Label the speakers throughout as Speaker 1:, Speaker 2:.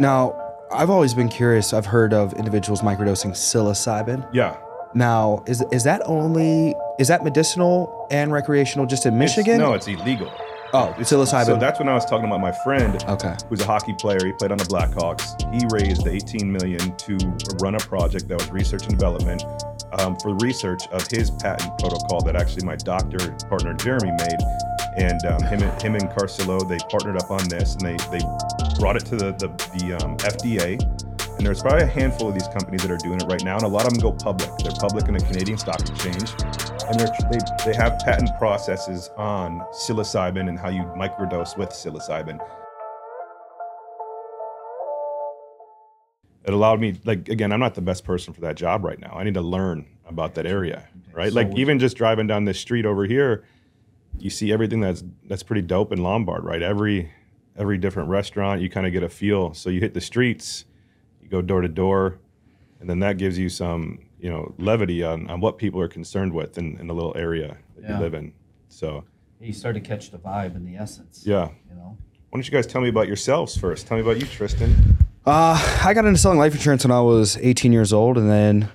Speaker 1: Now, I've always been curious. I've heard of individuals microdosing psilocybin.
Speaker 2: Yeah.
Speaker 1: Now, is is that only is that medicinal and recreational just in
Speaker 2: It's-
Speaker 1: Michigan?
Speaker 2: no, it's illegal.
Speaker 1: Oh, it's psilocybin.
Speaker 2: So that's when I was talking about my friend
Speaker 1: okay.
Speaker 2: who's a hockey player. He played on the Blackhawks. He raised the 18 million to run a project that was research and development um, for research of his patent protocol that actually my doctor partner Jeremy made. And um, him, and him and Carcillo, they partnered up on this, and they they brought it to the the, the um, FDA. And there's probably a handful of these companies that are doing it right now, and a lot of them go public. They're public in the Canadian Stock Exchange, and they're, they they have patent processes on psilocybin and how you microdose with psilocybin. it allowed me like again i'm not the best person for that job right now i need to learn about that area right like even just driving down this street over here you see everything that's that's pretty dope in lombard right every every different restaurant you kind of get a feel so you hit the streets go door to door and then that gives you some you know levity on, on what people are concerned with in, in the little area that
Speaker 3: Yeah.
Speaker 2: you live in so
Speaker 3: You start to catch the vibe and the essence.
Speaker 2: yeah
Speaker 3: You know.
Speaker 2: why don't you guys tell me about yourselves first tell me about you tristan
Speaker 1: Uh, I got into selling life insurance when I was 18 years old, and then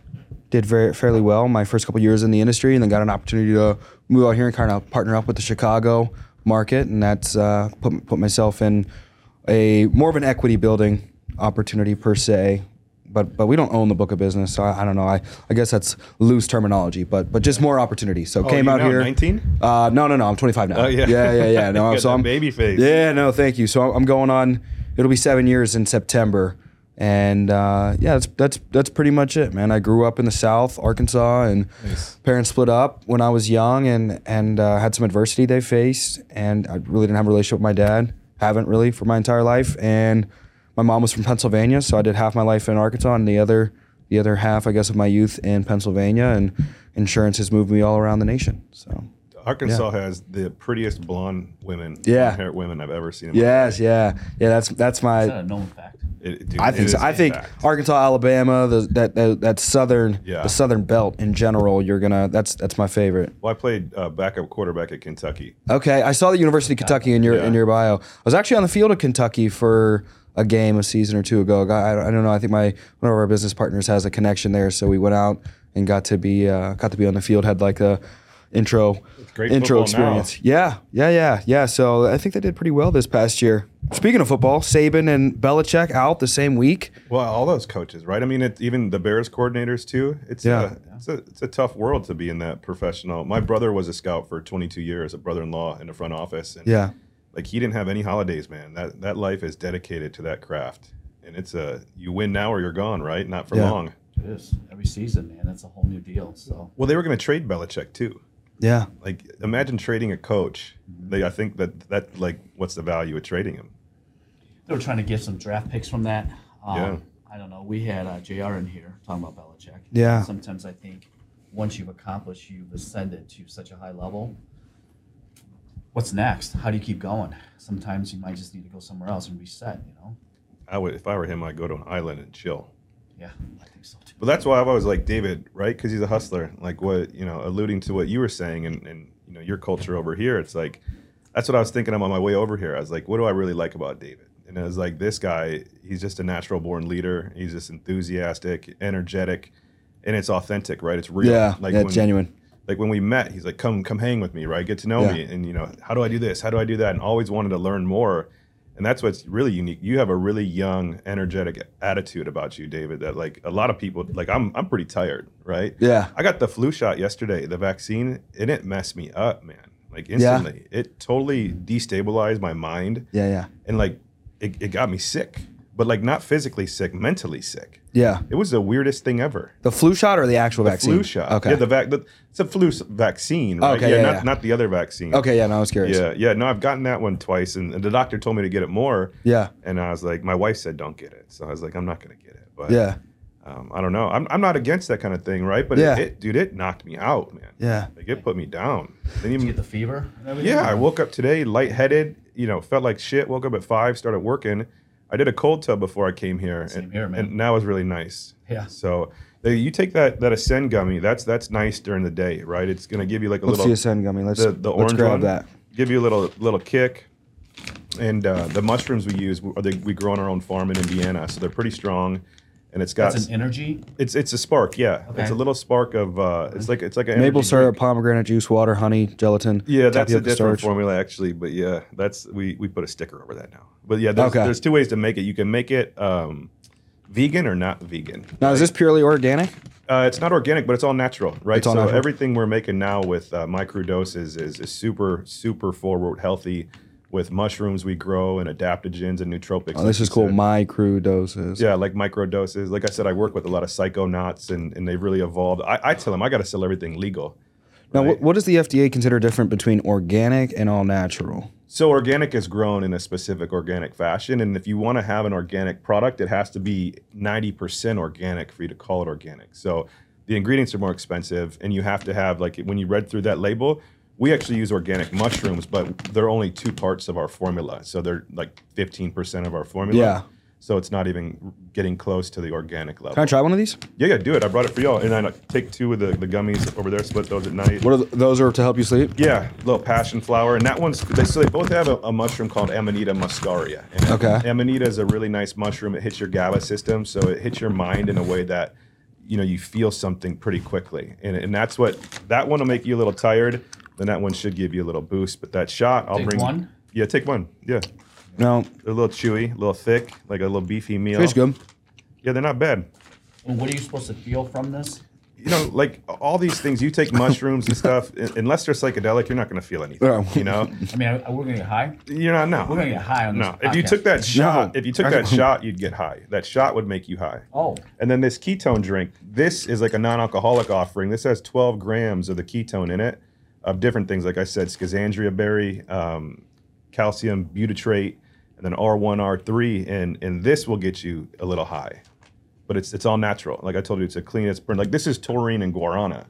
Speaker 1: did very fairly well my first couple years in the industry, and then got an opportunity to move out here and kind of partner up with the Chicago market, and that's uh, put put myself in a more of an equity building opportunity per se. But but we don't own the book of business, so I, I don't know. I, I guess that's loose terminology, but but just more opportunity. So
Speaker 2: Oh,
Speaker 1: came out here.
Speaker 2: 19
Speaker 1: Uh, no, no, no. I'm 25 now.
Speaker 2: Oh, yeah.
Speaker 1: yeah, yeah, yeah. No, so I'm
Speaker 2: baby face.
Speaker 1: Yeah, no, thank you. So I'm going on. It'll be seven years in September, and uh, yeah, that's that's that's pretty much it, man. I grew up in the South, Arkansas, and
Speaker 2: Nice.
Speaker 1: parents split up when I was young, and and uh, had some adversity they faced, and I really didn't have a relationship with my dad. Haven't really for my entire life, and my mom was from Pennsylvania, so I did half my life in Arkansas, and the other the other half, I guess, of my youth in Pennsylvania, and insurance has moved me all around the nation. So.
Speaker 2: Arkansas has the prettiest blonde women,
Speaker 1: Yeah.
Speaker 2: blonde haired women I've ever seen. In my
Speaker 1: Yes, yeah, yeah. That's that's my.
Speaker 3: Is that a known fact?
Speaker 2: It, dude,
Speaker 1: I think so. I think
Speaker 2: fact.
Speaker 1: Arkansas, Alabama, the, that, that that southern
Speaker 2: Yeah.
Speaker 1: the southern belt in general. You're gonna that's that's my favorite.
Speaker 2: Well, I played uh, backup quarterback at Kentucky.
Speaker 1: Okay, I saw the University of Kentucky in your in your bio. I was actually on the field of Kentucky for a game a season or two ago. I, I don't know. I think my one of our business partners has a connection there, so we went out and got to be uh, got to be on the field. Had like a intro
Speaker 2: great
Speaker 1: intro
Speaker 2: football now.
Speaker 1: experience. Yeah, yeah, yeah, yeah. So I think they did pretty well this past year. Speaking of football, Saban and Belichick out the same week.
Speaker 2: Well, all those coaches, right? I mean, it, even the Bears coordinators too. It's
Speaker 1: Yeah.
Speaker 2: a, it's a it's a tough world to be in that professional. My brother was a scout for 22 years, a brother-in-law in the front office, and
Speaker 1: Yeah.
Speaker 2: Like he didn't have any holidays, man. That that life is dedicated to that craft, and it's a you win now or you're gone, right? Not for
Speaker 1: Yeah.
Speaker 2: long.
Speaker 3: It is every season, man. That's a whole new deal. So
Speaker 2: Well, they were going to trade Belichick too.
Speaker 1: Yeah.
Speaker 2: Like, imagine trading a coach. They, I think that that like, what's the value of trading him?
Speaker 3: they were trying to get some draft picks from that. Um,
Speaker 2: Yeah.
Speaker 3: I don't know. We had uh, Jr. in here talking about Belichick.
Speaker 1: Yeah.
Speaker 3: Sometimes I think once you've accomplished, you've ascended to such a high level. What's next? How do you keep going? Sometimes you might just need to go somewhere else and reset. You know.
Speaker 2: I would, if I were him, I'd go to an island and chill.
Speaker 3: Yeah, I think so too.
Speaker 2: But that's why I've always like David, right? Because he's a hustler. Like what you know, alluding to what you were saying, and, and you know your culture over here. It's like that's what I was thinking I'm on my way over here. I was like, what do I really like about David? And it was like this guy. He's just a natural born leader. He's just enthusiastic, energetic, and it's authentic, right? It's real.
Speaker 1: Yeah.
Speaker 2: like
Speaker 1: yeah.
Speaker 2: when,
Speaker 1: genuine.
Speaker 2: Like when we met, he's like, come come hang with me, right? Get to know
Speaker 1: Yeah.
Speaker 2: me, and you know, how do I do this? How do I do that? And always wanted to learn more. And that's what's really unique. You have a really young, energetic attitude about you, David. That like a lot of people, like I'm, I'm pretty tired, right?
Speaker 1: Yeah.
Speaker 2: I got the flu shot yesterday, the vaccine, it messed me up, man. Like instantly, it totally destabilized my mind,
Speaker 1: Yeah. Yeah.
Speaker 2: and like it, it got me sick, but like not physically sick, mentally sick.
Speaker 1: Yeah.
Speaker 2: It was the weirdest thing ever.
Speaker 1: The flu shot or the actual
Speaker 2: The
Speaker 1: vaccine?
Speaker 2: flu shot.
Speaker 1: Okay.
Speaker 2: Yeah, the vac. The, it's a flu vaccine, right?
Speaker 1: Okay,
Speaker 2: Yeah,
Speaker 1: yeah,
Speaker 2: not
Speaker 1: yeah.
Speaker 2: not the other vaccine.
Speaker 1: okay. Yeah. No, I was curious.
Speaker 2: Yeah, yeah. No, I've gotten that one twice, and the doctor told me to get it more.
Speaker 1: Yeah.
Speaker 2: And I was like, my wife said don't get it, so I was like, I'm not gonna get it. But
Speaker 1: Yeah.
Speaker 2: um, I don't know. I'm, I'm not against that kind of thing, right? But
Speaker 1: Yeah.
Speaker 2: it, it, dude, it knocked me out, man.
Speaker 1: Yeah.
Speaker 2: Like it put me down. Then
Speaker 3: Did you
Speaker 2: even
Speaker 3: get the fever? and
Speaker 2: yeah, I woke up today lightheaded. You know, felt like shit. Woke up at five, started working. I did a cold tub before I came here,
Speaker 3: Same
Speaker 2: and,
Speaker 3: here, man.
Speaker 2: and that was really nice.
Speaker 3: Yeah.
Speaker 2: So you take that that Ascend gummy. That's that's nice during the day, right? It's gonna give you like a
Speaker 1: What's
Speaker 2: little
Speaker 1: the Ascend gummy? Let's
Speaker 2: the, the
Speaker 1: let's
Speaker 2: orange
Speaker 1: grab
Speaker 2: one.
Speaker 1: that.
Speaker 2: Give you a little little kick. and uh, the mushrooms we use, are they, we grow on our own farm in Indiana, so they're pretty strong, and it's got
Speaker 3: That's an energy.
Speaker 2: it's it's a spark, yeah. It's a little spark of uh, it's like it's like a
Speaker 1: Maple syrup,
Speaker 2: drink.
Speaker 1: pomegranate juice, water, honey, gelatin.
Speaker 2: Yeah, that's a
Speaker 1: tapioca
Speaker 2: different
Speaker 1: starch.
Speaker 2: formula actually, but yeah, that's we we put a sticker over that now. But yeah, there's,
Speaker 1: Okay.
Speaker 2: there's two ways to make it. You can make it um, vegan or not vegan.
Speaker 1: Now, is this purely organic?
Speaker 2: Uh, it's not organic, but it's all natural, right?
Speaker 1: It's all
Speaker 2: so
Speaker 1: natural.
Speaker 2: everything we're making now with uh, microdoses is, is super, super forward healthy. With mushrooms we grow and adaptogens and nootropics.
Speaker 1: Oh, this
Speaker 2: like
Speaker 1: is
Speaker 2: called
Speaker 1: cool.
Speaker 2: said.
Speaker 1: My crew doses.
Speaker 2: Yeah, like micro doses. Like I said, I work with a lot of psychonauts, and, and they've really evolved. I, I tell them I got to sell everything legal.
Speaker 1: Now,
Speaker 2: right?
Speaker 1: what, what does the FDA consider different between organic and all natural?
Speaker 2: So organic is grown in a specific organic fashion, and if you want to have an organic product, it has to be 90% organic for you to call it organic. So the ingredients are more expensive, and you have to have like when you read through that label, we actually use organic mushrooms, but they're only two parts of our formula. So they're like 15% of our formula.
Speaker 1: Yeah.
Speaker 2: So it's not even getting close to the organic level.
Speaker 1: Can I try one of these?
Speaker 2: Yeah, yeah, do it. I brought it for y'all, and I like, take two of the, the gummies over there, split those at night.
Speaker 1: What are th- those are to help you sleep?
Speaker 2: Yeah, little passion flower, and that one's they so they both have a, a mushroom called Amanita muscaria. And
Speaker 1: Okay.
Speaker 2: Amanita is a really nice mushroom. It hits your GABA system, so it hits your mind in a way that you know you feel something pretty quickly, and and that's what that one will make you a little tired. Then that one should give you a little boost. But that shot, I'll
Speaker 3: Take
Speaker 2: bring
Speaker 3: one?
Speaker 2: Yeah, take one. Yeah,
Speaker 1: No,
Speaker 2: they're a little chewy, a little thick, like a little beefy meal.
Speaker 1: tastes good.
Speaker 2: Yeah, they're not bad.
Speaker 3: And what are you supposed to feel from this?
Speaker 2: You know, like all these things, you take mushrooms and stuff. un- Unless they're psychedelic, you're not going to feel anything.
Speaker 1: Yeah.
Speaker 2: You know,
Speaker 3: I mean, are, we're gonna get high.
Speaker 2: you're not. No,
Speaker 3: We're gonna get high on this.
Speaker 2: No, if you
Speaker 3: podcast.
Speaker 2: took that shot,
Speaker 1: No.
Speaker 2: if you took that shot, you'd get high. That shot would make you high.
Speaker 3: Oh,
Speaker 2: And then this ketone drink, this is like a non-alcoholic offering. This has 12 grams of the ketone in it, of different things. Like I said, schisandra berry, um, calcium butyrate, and then R1, R3, and and this will get you a little high. But it's it's all natural. Like I told you, it's a clean. It's burn. Like this is taurine and guarana.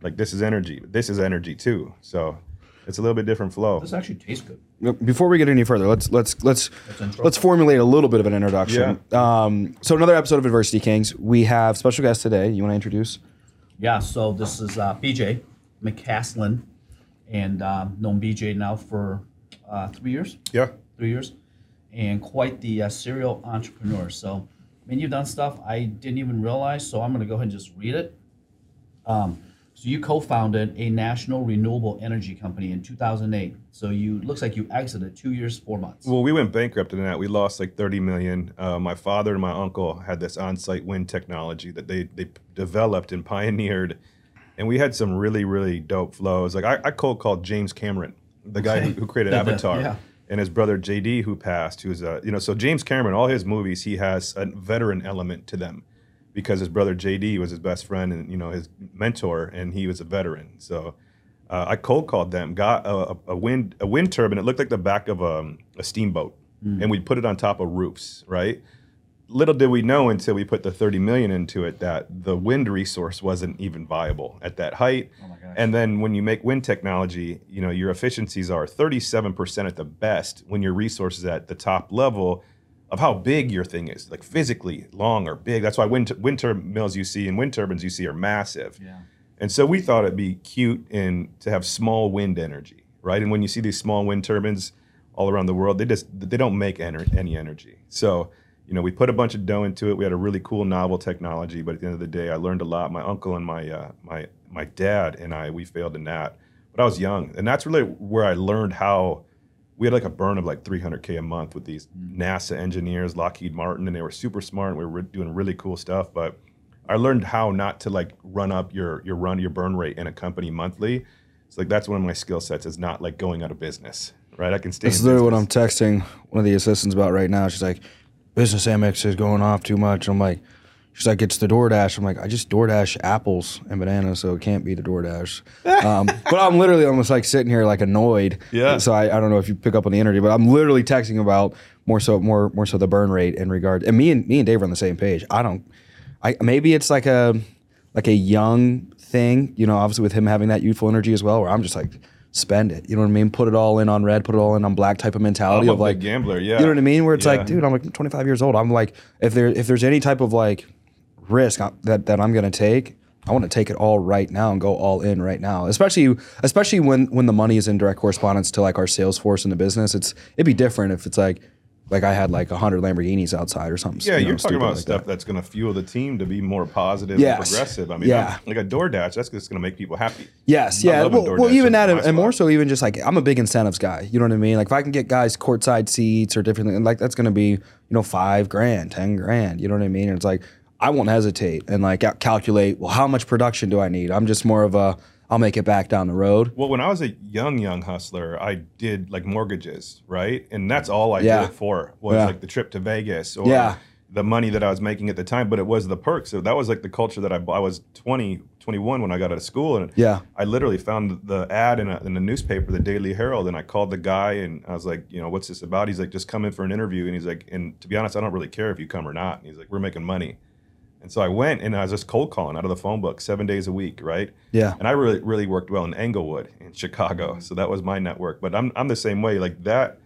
Speaker 2: Like this is energy. This is energy too. So it's a little bit different flow.
Speaker 3: this actually tastes good.
Speaker 1: Before we get any further, let's let's let's
Speaker 3: intro.
Speaker 1: let's formulate a little bit of an introduction. Um, so another episode of Adversity Kings. We have special guest today. You want to introduce?
Speaker 3: Yeah. So this is uh, BJ McCaslin, and um, known BJ now for uh, three years.
Speaker 2: Yeah.
Speaker 3: three years, and quite the uh, serial entrepreneur. So, I mean, you've done stuff I didn't even realize. So I'm going to go ahead and just read it. Um, so you co-founded a national renewable energy company in 2008. So you looks like you exited two years, four months.
Speaker 2: Well, we went bankrupt in that. We lost like 30 million. Uh, my father and my uncle had this on-site wind technology that they they developed and pioneered, and we had some really really dope flows. Like I, I cold called James Cameron, the guy who, who created Avatar,
Speaker 3: yeah.
Speaker 2: and his brother JD who passed. Who's a you know so James Cameron, all his movies he has a veteran element to them, because his brother JD was his best friend and you know his mentor, and he was a veteran. So. Uh, I cold called them, got a, a- wind a wind turbine. It looked like the back of a, a steamboat, and we put it on top of roofs. Right. Little did we know until we put the 30 million into it that the wind resource wasn't even viable at that height.
Speaker 3: Oh my gosh.
Speaker 2: And then when you make wind technology, you know your efficiencies are 37% at the best when your resources at the top level of how big your thing is, like physically long or big. That's why wind, wind mills you see and wind turbines you see are massive.
Speaker 3: yeah.
Speaker 2: And so we thought it'd be cute and to have small wind energy, right? And when you see these small wind turbines all around the world, they just they don't make ener- any energy. So you know, we put a bunch of dough into it. We had a really cool novel technology, but at the end of the day, I learned a lot. My uncle and my uh, my my dad and I we failed in that, but I was young, and that's really where I learned how. We had like a burn of like 300k a month with these NASA engineers, Lockheed Martin, and they were super smart. And we were doing really cool stuff, but I learned how not to like run up your your run your burn rate in a company monthly. It's like that's one of my skill sets is not like going out of business, right? I can stay.
Speaker 1: This is literally what I'm texting one of the assistants about right now. She's like, "Business Amex is going off too much." I'm like, "She's like, it's the DoorDash." I'm like, "I just DoorDash apples and bananas, so it can't be the DoorDash." um, but I'm literally almost like sitting here like annoyed.
Speaker 2: Yeah.
Speaker 1: So I, I don't know if you pick up on the energy, but I'm literally texting about more so more more so the burn rate in regard. And me and me and Dave are on the same page. I don't. I maybe it's like a like a young thing, you know, obviously with him having that youthful energy as well, where I'm just like, spend it. You know what I mean? Put it all in on red, put it all in on black type of mentality of like
Speaker 2: gambler, yeah.
Speaker 1: You know what I mean? Where it's
Speaker 2: Yeah.
Speaker 1: like, dude, I'm like 25 years old. I'm like, if there if there's any type of like risk uh, that that I'm gonna take, I want to take it all right now and go all in right now. Especially especially when when the money is in direct correspondence to like our sales force in the business. It's it'd be different if it's like like I had like hundred Lamborghinis outside or something.
Speaker 2: Yeah,
Speaker 1: you know,
Speaker 2: you're talking about
Speaker 1: like
Speaker 2: stuff
Speaker 1: that.
Speaker 2: that's going to fuel the team to be more positive
Speaker 1: Yes.
Speaker 2: and progressive. I mean,
Speaker 1: Yeah.
Speaker 2: I'm- like a DoorDash, that's just going to make people happy.
Speaker 1: Yes,
Speaker 2: I'm
Speaker 1: yeah. Well, well, even that, and, and more so, even just like I'm a big incentives guy. You know what I mean? Like if I can get guys courtside seats or different, like that's going to be you know five grand, ten grand. You know what I mean? And it's like I won't hesitate and like calculate. Well, how much production do I need? I'm just more of a I'll make it back down the road.
Speaker 2: Well, when I was a young, young hustler, I did like mortgages, right? And that's all I
Speaker 1: Yeah.
Speaker 2: did it for was
Speaker 1: Yeah.
Speaker 2: like the trip to Vegas or
Speaker 1: Yeah.
Speaker 2: the money that I was making at the time. But it was the perks. So that was like the culture that I, I was 20, 21 when I got out of school. And
Speaker 1: Yeah.
Speaker 2: I literally found the ad in a, in a newspaper, the Daily Herald, and I called the guy and I was like, you know, what's this about? He's like, just come in for an interview. And he's like, and to be honest, I don't really care if you come or not. And he's like, we're making money. And so I went and I was just cold calling out of the phone book seven days a week, right?
Speaker 1: Yeah.
Speaker 2: And I really, really worked well in Englewood in Chicago. Mm-hmm. So that was my network. But I'm, I'm the same way. Like that,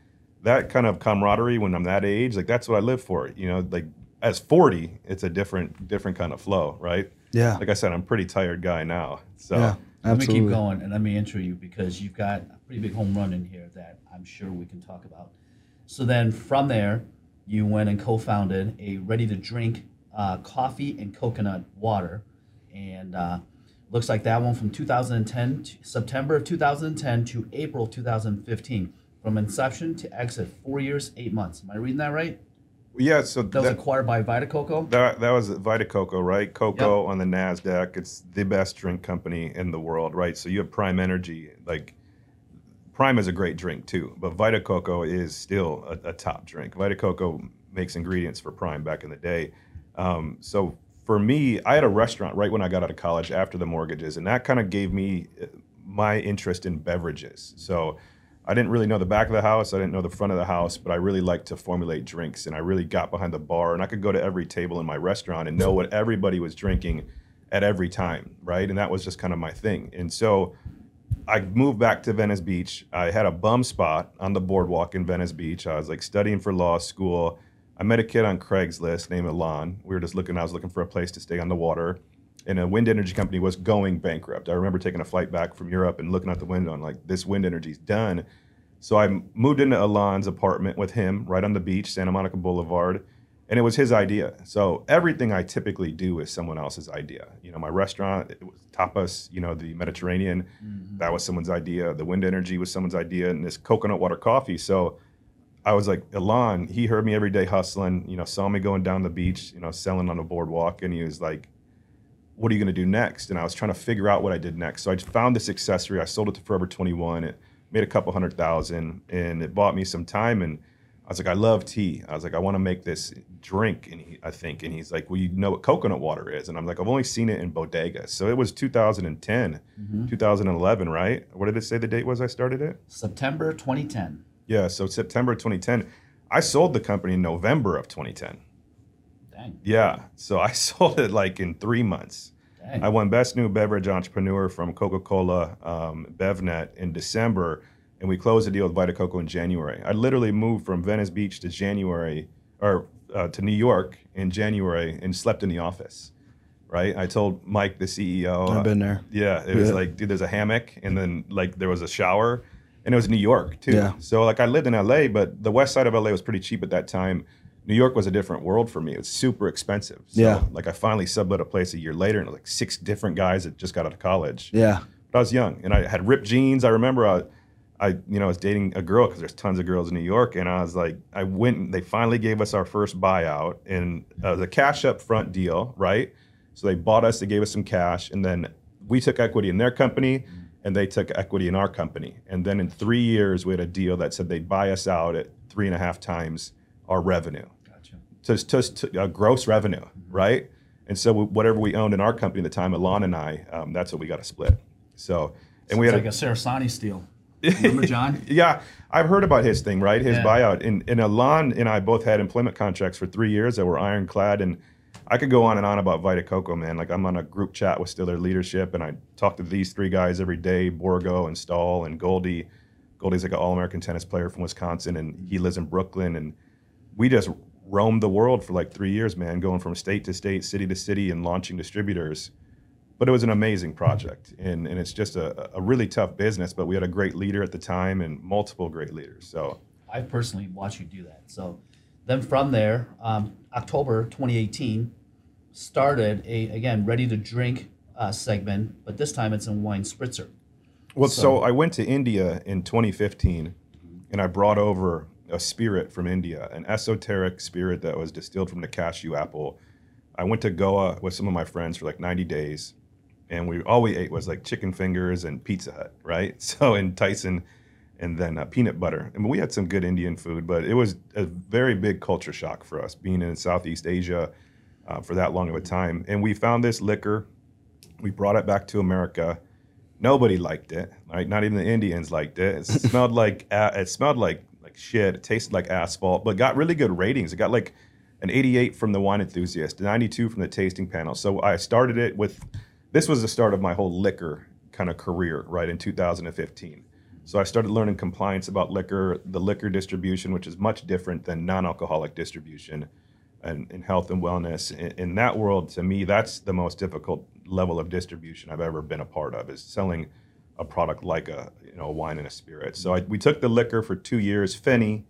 Speaker 2: that kind of camaraderie when I'm that age, like that's what I live for. You know, like as 40, it's a different, different kind of flow, right?
Speaker 1: Yeah.
Speaker 2: Like I said, I'm a pretty tired guy now. So
Speaker 1: yeah.
Speaker 3: Let me keep going and let me intro you because you've got a pretty big home run in here that I'm sure we can talk about. So then from there, you went and co-founded a ready-to-drink uh, coffee and coconut water, and uh, looks like that one from 2010 to September of 2010 to April 2015. From inception to exit, four years, eight months. Am I reading that right?
Speaker 2: yeah, so
Speaker 3: That was
Speaker 2: that,
Speaker 3: acquired by Vita Coco.
Speaker 2: that, that was Vita Coco, right? Coco on the NASDAQ. It's the best drink company in the world, right? So you have Prime Energy. Like, Prime is a great drink too, but Vita Coco is still a, a top drink. Vita Coco makes ingredients for Prime back in the day. Um, so for me, I had a restaurant right when I got out of college after the mortgages, and that kind of gave me uh, my interest in beverages. So I didn't really know the back of the house, I didn't know the front of the house, but I really liked to formulate drinks, and I really got behind the bar, and I could go to every table in my restaurant and know what everybody was drinking at every time, right? And that was just kind of my thing. And so I moved back to Venice Beach. I had a bum spot on the boardwalk in Venice Beach. I was like studying for law school. I met a kid on Craigslist named Alon. We were just looking, I was looking for a place to stay on the water. And a wind energy company was going bankrupt. I remember taking a flight back from Europe and looking out the window and like, this wind energy's done. So I moved into Alon's apartment with him right on the beach, Santa Monica Boulevard. And it was his idea. So everything I typically do is someone else's idea. You know, my restaurant, it was tapas, you know, the Mediterranean, mm-hmm. that was someone's idea. The wind energy was someone's idea, and this coconut water coffee. So I was like, Elon, he heard me every day hustling, you know, saw me going down the beach, you know, selling on the boardwalk, and he was like, what are you going to do next? And I was trying to figure out what I did next. So I found this accessory. I sold it to Forever 21. It made a couple hundred thousand, and it bought me some time. And I was like, I love tea. I was like, I want to make this drink. And he, I think, and he's like, Well, you know what coconut water is? And I'm like, I've only seen it in bodegas. So it was 2010, mm-hmm. 2011, right? What did it say the date was I started it?
Speaker 3: September 2010.
Speaker 2: Yeah. So September 2010. I sold the company in November of 2010.
Speaker 3: Dang.
Speaker 2: Yeah. So I sold it like in three months.
Speaker 3: Dang.
Speaker 2: I won Best New Beverage Entrepreneur from Coca Cola um, BevNet in December, and we closed the deal with Vita Coco in January. I literally moved from Venice Beach to January, or uh, to New York in January, and slept in the office. Right? I told Mike, the CEO.
Speaker 1: I've been there.
Speaker 2: Yeah, it was like, dude, there's a hammock, and then like there was a shower, and it was New York too.
Speaker 1: Yeah.
Speaker 2: So like I lived in LA, but the west side of LA was pretty cheap at that time. New York was a different world for me. It was super expensive. So,
Speaker 1: Yeah.
Speaker 2: Like I finally sublet a place a year later, and like six different guys that just got out of college.
Speaker 1: Yeah.
Speaker 2: But I was young, and I had ripped jeans. I remember I, I you know, I was dating a girl because there's tons of girls in New York, and I was like, I went. and They finally gave us our first buyout, and uh, it was a cash up front deal, right? So they bought us. They gave us some cash, and then we took equity in their company, and they took equity in our company. And then in three years, we had a deal that said they'd buy us out at three and a half times our revenue
Speaker 3: Gotcha.
Speaker 2: to, to uh, gross revenue, right? And so whatever we owned in our company at the time, Alon and I, um, that's what we got to split. So, and we had
Speaker 3: like a Sarasani steal. Remember, John?
Speaker 2: yeah, I've heard about his thing, right? His
Speaker 3: Yeah.
Speaker 2: buyout. And, and Alon and I both had employment contracts for three years that were ironclad. And I could go on and on about Vita Coco, man. Like I'm on a group chat with still their leadership, and I talk to these three guys every day: Borgo and Stahl and Goldie. Goldie's like an all-American tennis player from Wisconsin, and he lives in Brooklyn. And we just roamed the world for like three years, man, going from state to state, city to city, and launching distributors. but it was an amazing project, and and it's just a, a really tough business. But we had a great leader at the time and multiple great leaders. So
Speaker 3: I personally watched you do that. So then from there, um, October 2018, started a again ready to drink uh, segment, but this time it's in wine spritzer.
Speaker 2: Well, so, I went to India in 2015, and I brought over a spirit from India, an esoteric spirit that was distilled from the cashew apple. I went to Goa with some of my friends for like 90 days, and we all we ate was like chicken fingers and Pizza Hut, right? So in Tyson, and then uh, peanut butter. I mean, we had some good Indian food, but it was a very big culture shock for us being in Southeast Asia uh, for that long of a time. And we found this liquor, we brought it back to America Nobody liked it. Right? Not even the Indians liked it. It smelled like it smelled like like shit. It tasted like asphalt, but got really good ratings. It got like an 88 from the wine enthusiast, 92 from the tasting panel. So I started it with this was the start of my whole liquor kind of career, right in 2015. So I started learning compliance about liquor, the liquor distribution, which is much different than non-alcoholic distribution and in health and wellness. In, in, that world, to me, that's the most difficult level of distribution I've ever been a part of is selling a product like a you know a wine and a spirit. So I, we took the liquor for two years, Finney,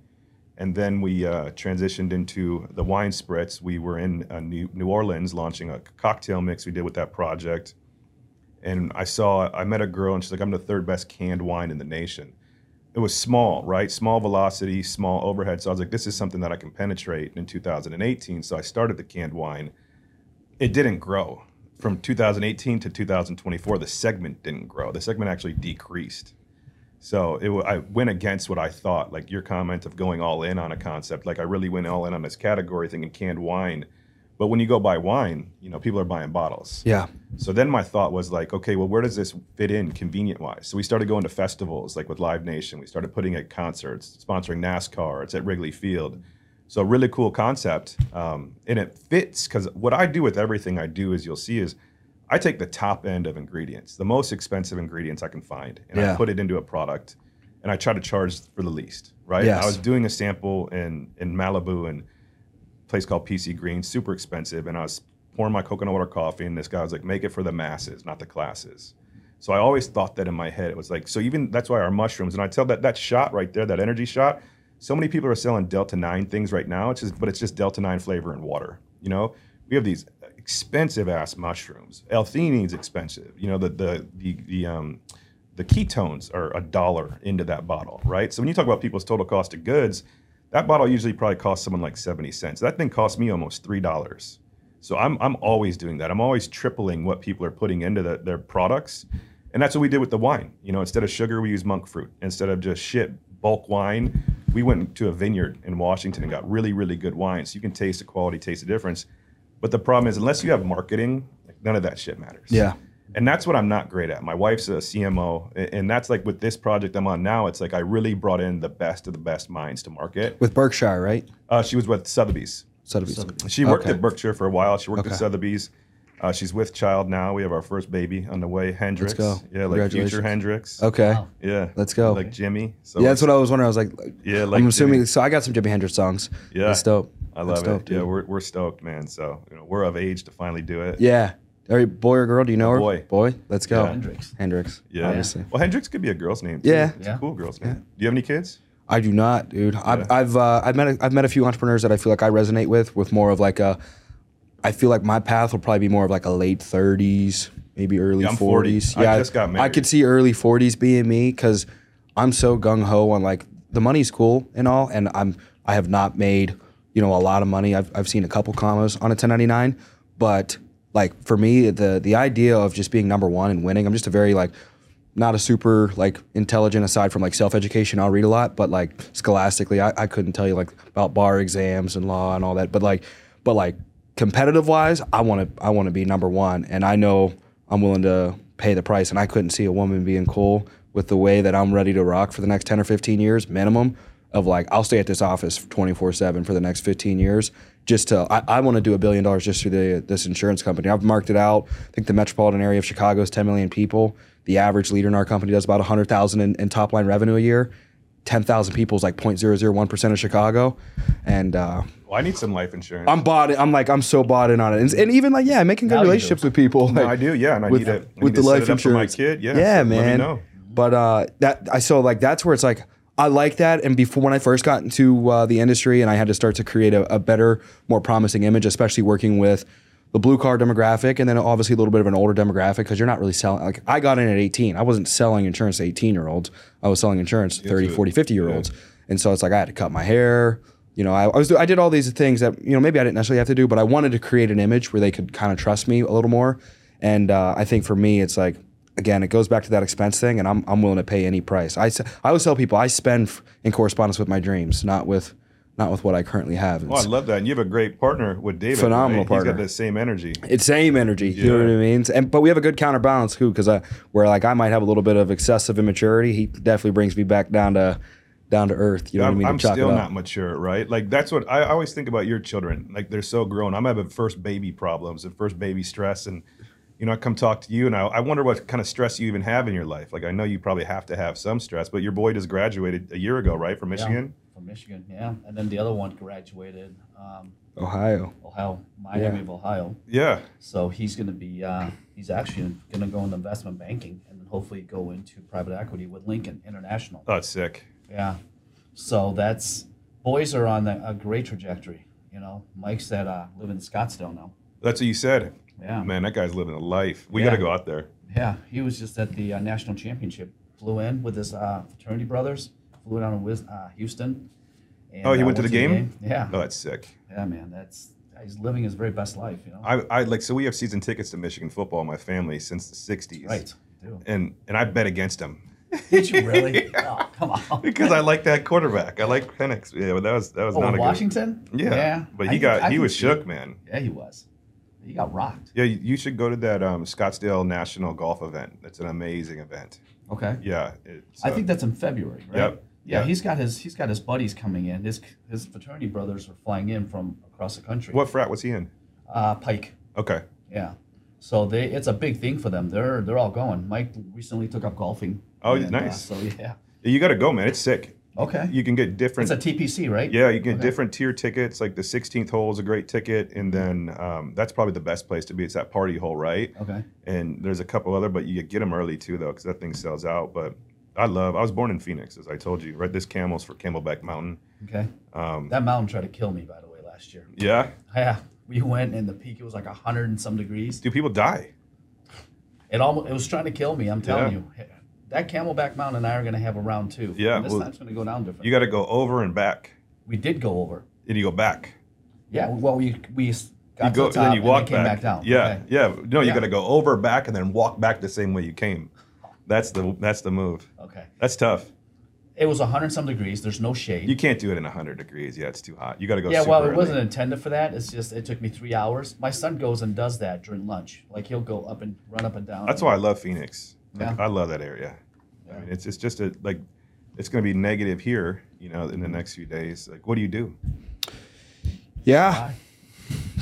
Speaker 2: and then we uh, transitioned into the wine spritz. We were in uh, New, New Orleans launching a cocktail mix we did with that project. And I saw, I met a girl, and she's like, "I'm the third best canned wine in the nation." it was small, right? Small velocity, small overhead. So I was like, this is something that I can penetrate in 2018. So I started the canned wine. It didn't grow. From 2018 to 2024, the segment didn't grow. The segment actually decreased. So it, I went against what I thought, like your comment of going all in on a concept. Like I really went all in on this category, thing thinking canned wine but when you go buy wine, you know, people are buying bottles.
Speaker 1: Yeah.
Speaker 2: So then my thought was like, okay, well, where does this fit in convenient wise? So we started going to festivals like with Live Nation. We started putting at concerts, sponsoring NASCAR. It's at Wrigley Field. So really cool concept. Um, and it fits because what I do with everything I do is you'll see is I take the top end of ingredients, the most expensive ingredients I can find, and yeah. I put it into a product and I try to charge for the least, right?
Speaker 1: Yes.
Speaker 2: I was doing a sample in, in Malibu and place called PC Green, super expensive, and I was pouring my coconut water coffee, and this guy was like, "Make it for the masses, not the classes." So I always thought that in my head. It was like, so even that's why our mushrooms, and I tell that that shot right there, that energy shot. So many people are selling Delta Nine things right now. It's just, but it's just Delta Nine flavor and water. You know, we have these expensive ass mushrooms. L-theanine's expensive. You know, the the the the um the ketones are a dollar into that bottle, right? So when you talk about people's total cost of goods, that bottle usually probably costs someone like 70 cents. That thing cost me almost $3. So I'm, I'm always doing that. I'm always tripling what people are putting into the, their products. And that's what we did with the wine. You know, instead of sugar, we use monk fruit. Instead of just shit bulk wine, we went to a vineyard in Washington and got really, really good wine. So you can taste the quality, taste the difference. But the problem is, unless you have marketing, none of that shit matters.
Speaker 1: Yeah
Speaker 2: and that's what I'm not great at. My wife's a CMO, and that's like with this project I'm on now. It's like I really brought in the best of the best minds to market.
Speaker 1: With Berkshire, right?
Speaker 2: Uh, she was with Sotheby's.
Speaker 1: Sotheby's.
Speaker 2: Sotheby's. She worked okay. at Berkshire for a while. She worked okay. at Sotheby's. Uh, she's with child now. We have our first baby on the way, Hendrix.
Speaker 1: Let's go.
Speaker 2: Yeah, like future Hendrix.
Speaker 1: Okay. Wow.
Speaker 2: Yeah.
Speaker 1: Let's go.
Speaker 2: Like Jimi.
Speaker 1: So yeah, that's what I was wondering. I was like,
Speaker 2: yeah, like
Speaker 1: I'm assuming. Jimi. So I got some Jimi Hendrix songs.
Speaker 2: Yeah,
Speaker 1: that's dope.
Speaker 2: I love it. Yeah, we're, we're stoked, man. So you know, we're of age to finally do it.
Speaker 1: Yeah. Are you boy or girl? Do you know her?
Speaker 2: Boy.
Speaker 1: Boy. Let's go.
Speaker 3: Yeah. Hendrix.
Speaker 1: Hendrix.
Speaker 2: Yeah.
Speaker 1: Obviously.
Speaker 2: Well, Hendrix could be a girl's name. Too.
Speaker 1: Yeah.
Speaker 2: It's
Speaker 3: yeah.
Speaker 2: a cool girl's name. Yeah. Do you have any kids?
Speaker 1: I do not, dude. Yeah. I've I've, uh, I've met a, I've met a few entrepreneurs that I feel like I resonate with, with more of like a. I feel like my path will probably be more of like a late 30s, maybe early
Speaker 2: yeah,
Speaker 1: 40s.
Speaker 2: Yeah, I just got married.
Speaker 1: I could see early 40s being me because I'm so gung ho on like the money's cool and all, and I'm I have not made you know a lot of money. I've I've seen a couple commas on a 1099, but like for me the the idea of just being number one and winning i'm just a very like not a super like intelligent aside from like self-education. I'll read a lot but like scholastically i, I couldn't tell you like about bar exams and law and all that. But like but like competitive wise i want to i want to be number one. And i know i'm willing to pay the price and i couldn't see a woman being cool with the way that i'm ready to rock for the next 10 or 15 years minimum of like I'll stay at this office 24 seven for the next 15 years just to I, I want to do a billion dollars just through the this insurance company. I've marked it out. I think the metropolitan area of Chicago is 10 million people. The average leader in our company does about 100,000 in, in top line revenue a year. ten thousand people is like 0.001 percent of Chicago, and uh,
Speaker 2: Well, I need some life insurance.
Speaker 1: I'm bought. In, I'm like I'm so bought in on it, and, and even like yeah, making good
Speaker 3: Now
Speaker 1: relationships with people.
Speaker 2: no, I do. Yeah, and I
Speaker 1: with,
Speaker 2: need it
Speaker 1: with
Speaker 2: need
Speaker 1: the life insurance.
Speaker 2: for my kid. Yeah,
Speaker 1: yeah,
Speaker 2: so let me
Speaker 1: man.
Speaker 2: know.
Speaker 1: But uh, that I so like that's where it's like I like that. And before when I first got into uh, the industry, and I had to start to create a, a better, more promising image, especially working with the blue card demographic, and then obviously a little bit of an older demographic because you're not really selling. Like I got in at 18, I wasn't selling insurance to 18 year olds. I was selling insurance to 30, 40, 50 year olds. And so it's like I had to cut my hair. You know, I, I was I did all these things that you know maybe I didn't necessarily have to do, but I wanted to create an image where they could kind of trust me a little more. And uh, I think for me, it's like again, it goes back to that expense thing, and I'm I'm willing to pay any price. I, I always tell people I spend in correspondence with my dreams, not with not with what I currently have.
Speaker 2: Oh, I love that. And you have a great partner with David.
Speaker 1: Phenomenal
Speaker 2: right?
Speaker 1: partner.
Speaker 2: He's got the same energy.
Speaker 1: it's same energy. You know what I mean? And but we have a good counterbalance too, because uh, where like I might have a little bit of excessive immaturity, he definitely brings me back down to down to earth. You know
Speaker 2: I'm,
Speaker 1: what I mean?
Speaker 2: I'm still not mature, right? Like that's what I always think about your children. Like they're so grown. I'm having first baby problems and first baby stress, and you know I come talk to you, and I, I wonder what kind of stress you even have in your life. Like I know you probably have to have some stress, but your boy just graduated a year ago, right, from Michigan.
Speaker 3: Yeah, from Michigan, yeah. And then the other one graduated um,
Speaker 1: Ohio.
Speaker 3: Ohio, Miami
Speaker 1: Yeah.
Speaker 3: of Ohio.
Speaker 2: Yeah.
Speaker 3: So he's going to be, uh, he's actually going to go into investment banking and then hopefully go into private equity with Lincoln International.
Speaker 2: Oh, it's sick.
Speaker 3: Yeah. So that's, boys are on a, a great trajectory. You know, Mike's at, uh, living in Scottsdale now.
Speaker 2: That's what you said.
Speaker 3: Yeah.
Speaker 2: Man, that guy's living a life. We
Speaker 3: Yeah.
Speaker 2: got to go out there.
Speaker 3: Yeah. He was just at the uh, national championship. Flew in with his uh, fraternity brothers. Flew down to Wis- uh, Houston. And,
Speaker 2: Oh, he
Speaker 3: uh,
Speaker 2: went to the game?
Speaker 3: Yeah.
Speaker 2: Oh, that's sick.
Speaker 3: Yeah, man. That's, he's living his very best life, you know?
Speaker 2: I, I like so we have season tickets to Michigan football my family since the '60s.
Speaker 3: right.
Speaker 2: And and I bet against him.
Speaker 3: Did you really? oh, come on.
Speaker 2: because I like that quarterback. I like Penix. Yeah, but that was that was
Speaker 3: Oh,
Speaker 2: not a
Speaker 3: in
Speaker 2: good.
Speaker 3: Washington?
Speaker 2: Yeah, but he
Speaker 3: can-
Speaker 2: got
Speaker 3: I
Speaker 2: he was shook,
Speaker 3: it.
Speaker 2: man.
Speaker 3: Yeah, he was. He got rocked.
Speaker 2: Yeah, you should go to that um, Scottsdale National Golf event. That's an amazing event.
Speaker 3: Okay.
Speaker 2: Yeah,
Speaker 3: I
Speaker 2: uh,
Speaker 3: think that's in February, right?
Speaker 2: Yep.
Speaker 3: Yeah,
Speaker 2: Yeah.
Speaker 3: he's got his he's got his buddies coming in. His his fraternity brothers are flying in from across the country.
Speaker 2: what frat was he in?
Speaker 3: Uh, Pike.
Speaker 2: Okay,
Speaker 3: Yeah. So they it's a big thing for them. They're they're all going. Mike recently took up golfing.
Speaker 2: Oh,
Speaker 3: And, uh,
Speaker 2: nice.
Speaker 3: so yeah.
Speaker 2: you got to go, man. It's sick.
Speaker 3: Okay.
Speaker 2: You can get different.
Speaker 3: it's a TPC, right?
Speaker 2: yeah, you get
Speaker 3: Okay.
Speaker 2: different tier tickets. Like the 16th hole is a great ticket, and then um, that's probably the best place to be. It's that party hole, right?
Speaker 3: Okay.
Speaker 2: and there's a couple other, but you get them early too, though, because that thing sells out. But I love. I was born in Phoenix, as I told you. Right, this Camels for Camelback Mountain.
Speaker 3: Okay.
Speaker 2: Um,
Speaker 3: That mountain tried to kill me, by the way, last year.
Speaker 2: yeah,
Speaker 3: Yeah. We went and the peak it was like hundred and some degrees.
Speaker 2: do people die?
Speaker 3: It almost it was trying to kill me. I'm telling
Speaker 2: Yeah.
Speaker 3: you, that Camelback Mountain and I are going to have a round two.
Speaker 2: Yeah,
Speaker 3: And this
Speaker 2: well,
Speaker 3: time's going to go down different.
Speaker 2: You got to go over and back,
Speaker 3: we did go over.
Speaker 2: and you go back.
Speaker 3: Yeah. Well, we we got
Speaker 2: You
Speaker 3: to
Speaker 2: go,
Speaker 3: the top
Speaker 2: then you
Speaker 3: and
Speaker 2: walk
Speaker 3: came back, down.
Speaker 2: Yeah,
Speaker 3: Okay.
Speaker 2: yeah. No, you
Speaker 3: Yeah.
Speaker 2: got to go over, back, and then walk back the same way you came. That's the that's the move.
Speaker 3: Okay.
Speaker 2: That's tough.
Speaker 3: It was hundred some degrees. There's no shade.
Speaker 2: You can't do it in 100 degrees. Yeah, it's too hot. You got to go.
Speaker 3: yeah,
Speaker 2: super
Speaker 3: well, it
Speaker 2: early.
Speaker 3: wasn't intended for that. It's just it took me three hours. My son goes and does that during lunch. Like he'll go up and run up and down.
Speaker 2: That's why I love Phoenix. Like,
Speaker 3: Yeah.
Speaker 2: I love that area. I mean, it's it's just a like, it's going to be negative here. You know, in the next few days. Like, what do you do?
Speaker 1: Yeah,
Speaker 3: Bye.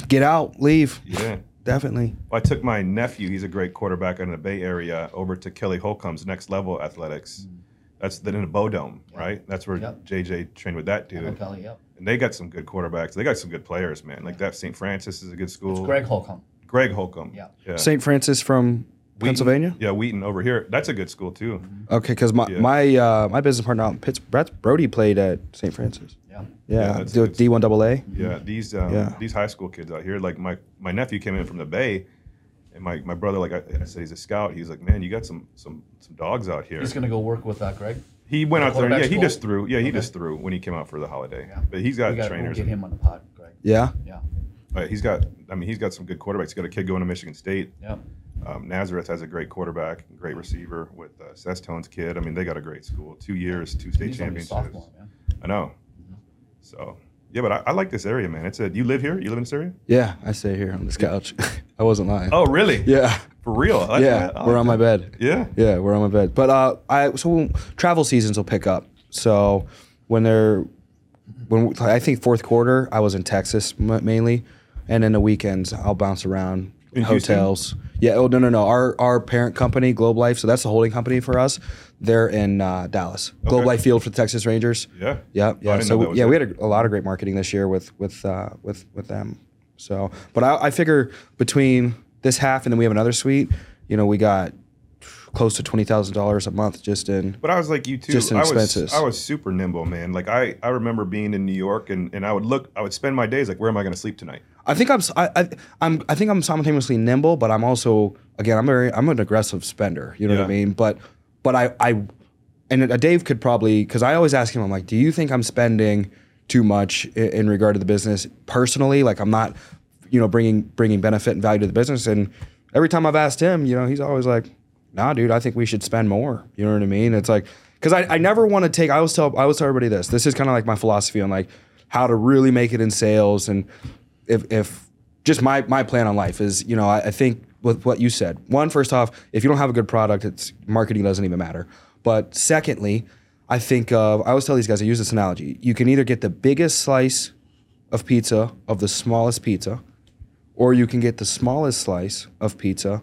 Speaker 1: get out, leave.
Speaker 2: Yeah.
Speaker 1: Definitely.
Speaker 2: Well, I took my nephew. He's a great quarterback in the Bay Area over to Kelly Holcomb's Next Level Athletics. Mm. That's the, in the Bow Dome, right? That's where
Speaker 3: Yep.
Speaker 2: JJ trained with that dude.
Speaker 3: Hello, Kelly. Yep.
Speaker 2: And they got some good quarterbacks. They got some good players, man. Like that St. Francis is a good school.
Speaker 3: It's Greg Holcomb.
Speaker 2: Greg Holcomb.
Speaker 3: Yeah.
Speaker 2: Yeah.
Speaker 1: St. Francis from
Speaker 2: Wheaton.
Speaker 1: Pennsylvania.
Speaker 2: Yeah, Wheaton over here. That's a good school too.
Speaker 1: Okay, because my
Speaker 2: Yeah.
Speaker 1: my uh, my business partner out in Pittsburgh, Brody played at St. Francis.
Speaker 3: Yeah.
Speaker 2: Yeah,
Speaker 1: Yeah, D
Speaker 2: good.
Speaker 1: D one double A.
Speaker 2: Yeah, these um,
Speaker 1: Yeah.
Speaker 2: these high school kids out here. Like my my nephew came in from the Bay, and my, my brother, like I, I said, he's a scout. He's like, man, you got some some some dogs out here.
Speaker 3: He's gonna go work with uh, Greg.
Speaker 2: He went out there.
Speaker 3: quarterback
Speaker 2: Yeah, he
Speaker 3: school?
Speaker 2: just threw. Yeah, he
Speaker 3: Okay.
Speaker 2: just threw when he came out for the holiday.
Speaker 3: Yeah.
Speaker 2: But he's got
Speaker 3: we gotta go
Speaker 2: trainers.
Speaker 3: get him on the pod, Greg.
Speaker 1: Yeah.
Speaker 3: Yeah.
Speaker 2: But he's got. I mean, he's got some good quarterbacks. He's got a kid going to Michigan State.
Speaker 3: Yeah.
Speaker 2: Um, Nazareth has a great quarterback, great receiver with uh, Sestone's kid. I mean, they got a great school. Two years, two state
Speaker 3: He's only a
Speaker 2: championships.
Speaker 3: sophomore, man.
Speaker 2: I know. So yeah, but I, I like this area, man. It's a. You live here? You live in this area?
Speaker 1: Yeah, I stay here on this couch. I wasn't lying.
Speaker 2: Oh, really?
Speaker 1: Yeah.
Speaker 2: For real?
Speaker 1: Yeah, we're on my bed.
Speaker 2: Yeah.
Speaker 1: Yeah, we're on my bed. But uh, I so travel seasons will pick up. So when they're when I think fourth quarter, I was in Texas mainly, and then the weekends I'll bounce around
Speaker 2: In Houston?
Speaker 1: hotels. Yeah. Oh no no no. Our our parent company, Globe Life. So that's the holding company for us. They're in uh, Dallas. Globe Life Field for the Texas Rangers.
Speaker 2: Yeah.
Speaker 1: Yeah, yeah. So
Speaker 2: know
Speaker 1: we-
Speaker 2: that was
Speaker 1: yeah,
Speaker 2: it.
Speaker 1: we had a, a lot of great marketing this year with with uh, with with them. So, but I, I figure between this half and then we have another suite, you know, we got close to twenty thousand dollars a month just in.
Speaker 2: But I was like you too.
Speaker 1: Just in
Speaker 2: I was
Speaker 1: expenses.
Speaker 2: I was super nimble, man. Like I, I remember being in New York and, and I would look I would spend my days like where am I gonna sleep tonight?
Speaker 1: I think I'm I, I'm, I think I'm simultaneously nimble, but I'm also again I'm very I'm an aggressive spender. You know what I mean? But but I I and Dave could probably because I always ask him I'm like, do you think I'm spending too much in, in regard to the business personally? Like I'm not you know bringing bringing benefit and value to the business. And every time I've asked him, you know, he's always like, nah, dude, I think we should spend more. You know what I mean? It's like because I, I never want to take. I always tell I always tell everybody this. This is kind of like my philosophy on like how to really make it in sales and if if just my my plan on life is you know I, I think with what you said one first off if you don't have a good product it's marketing doesn't even matter but secondly I think of I always tell these guys I use this analogy you can either get the biggest slice of pizza of the smallest pizza or you can get the smallest slice of pizza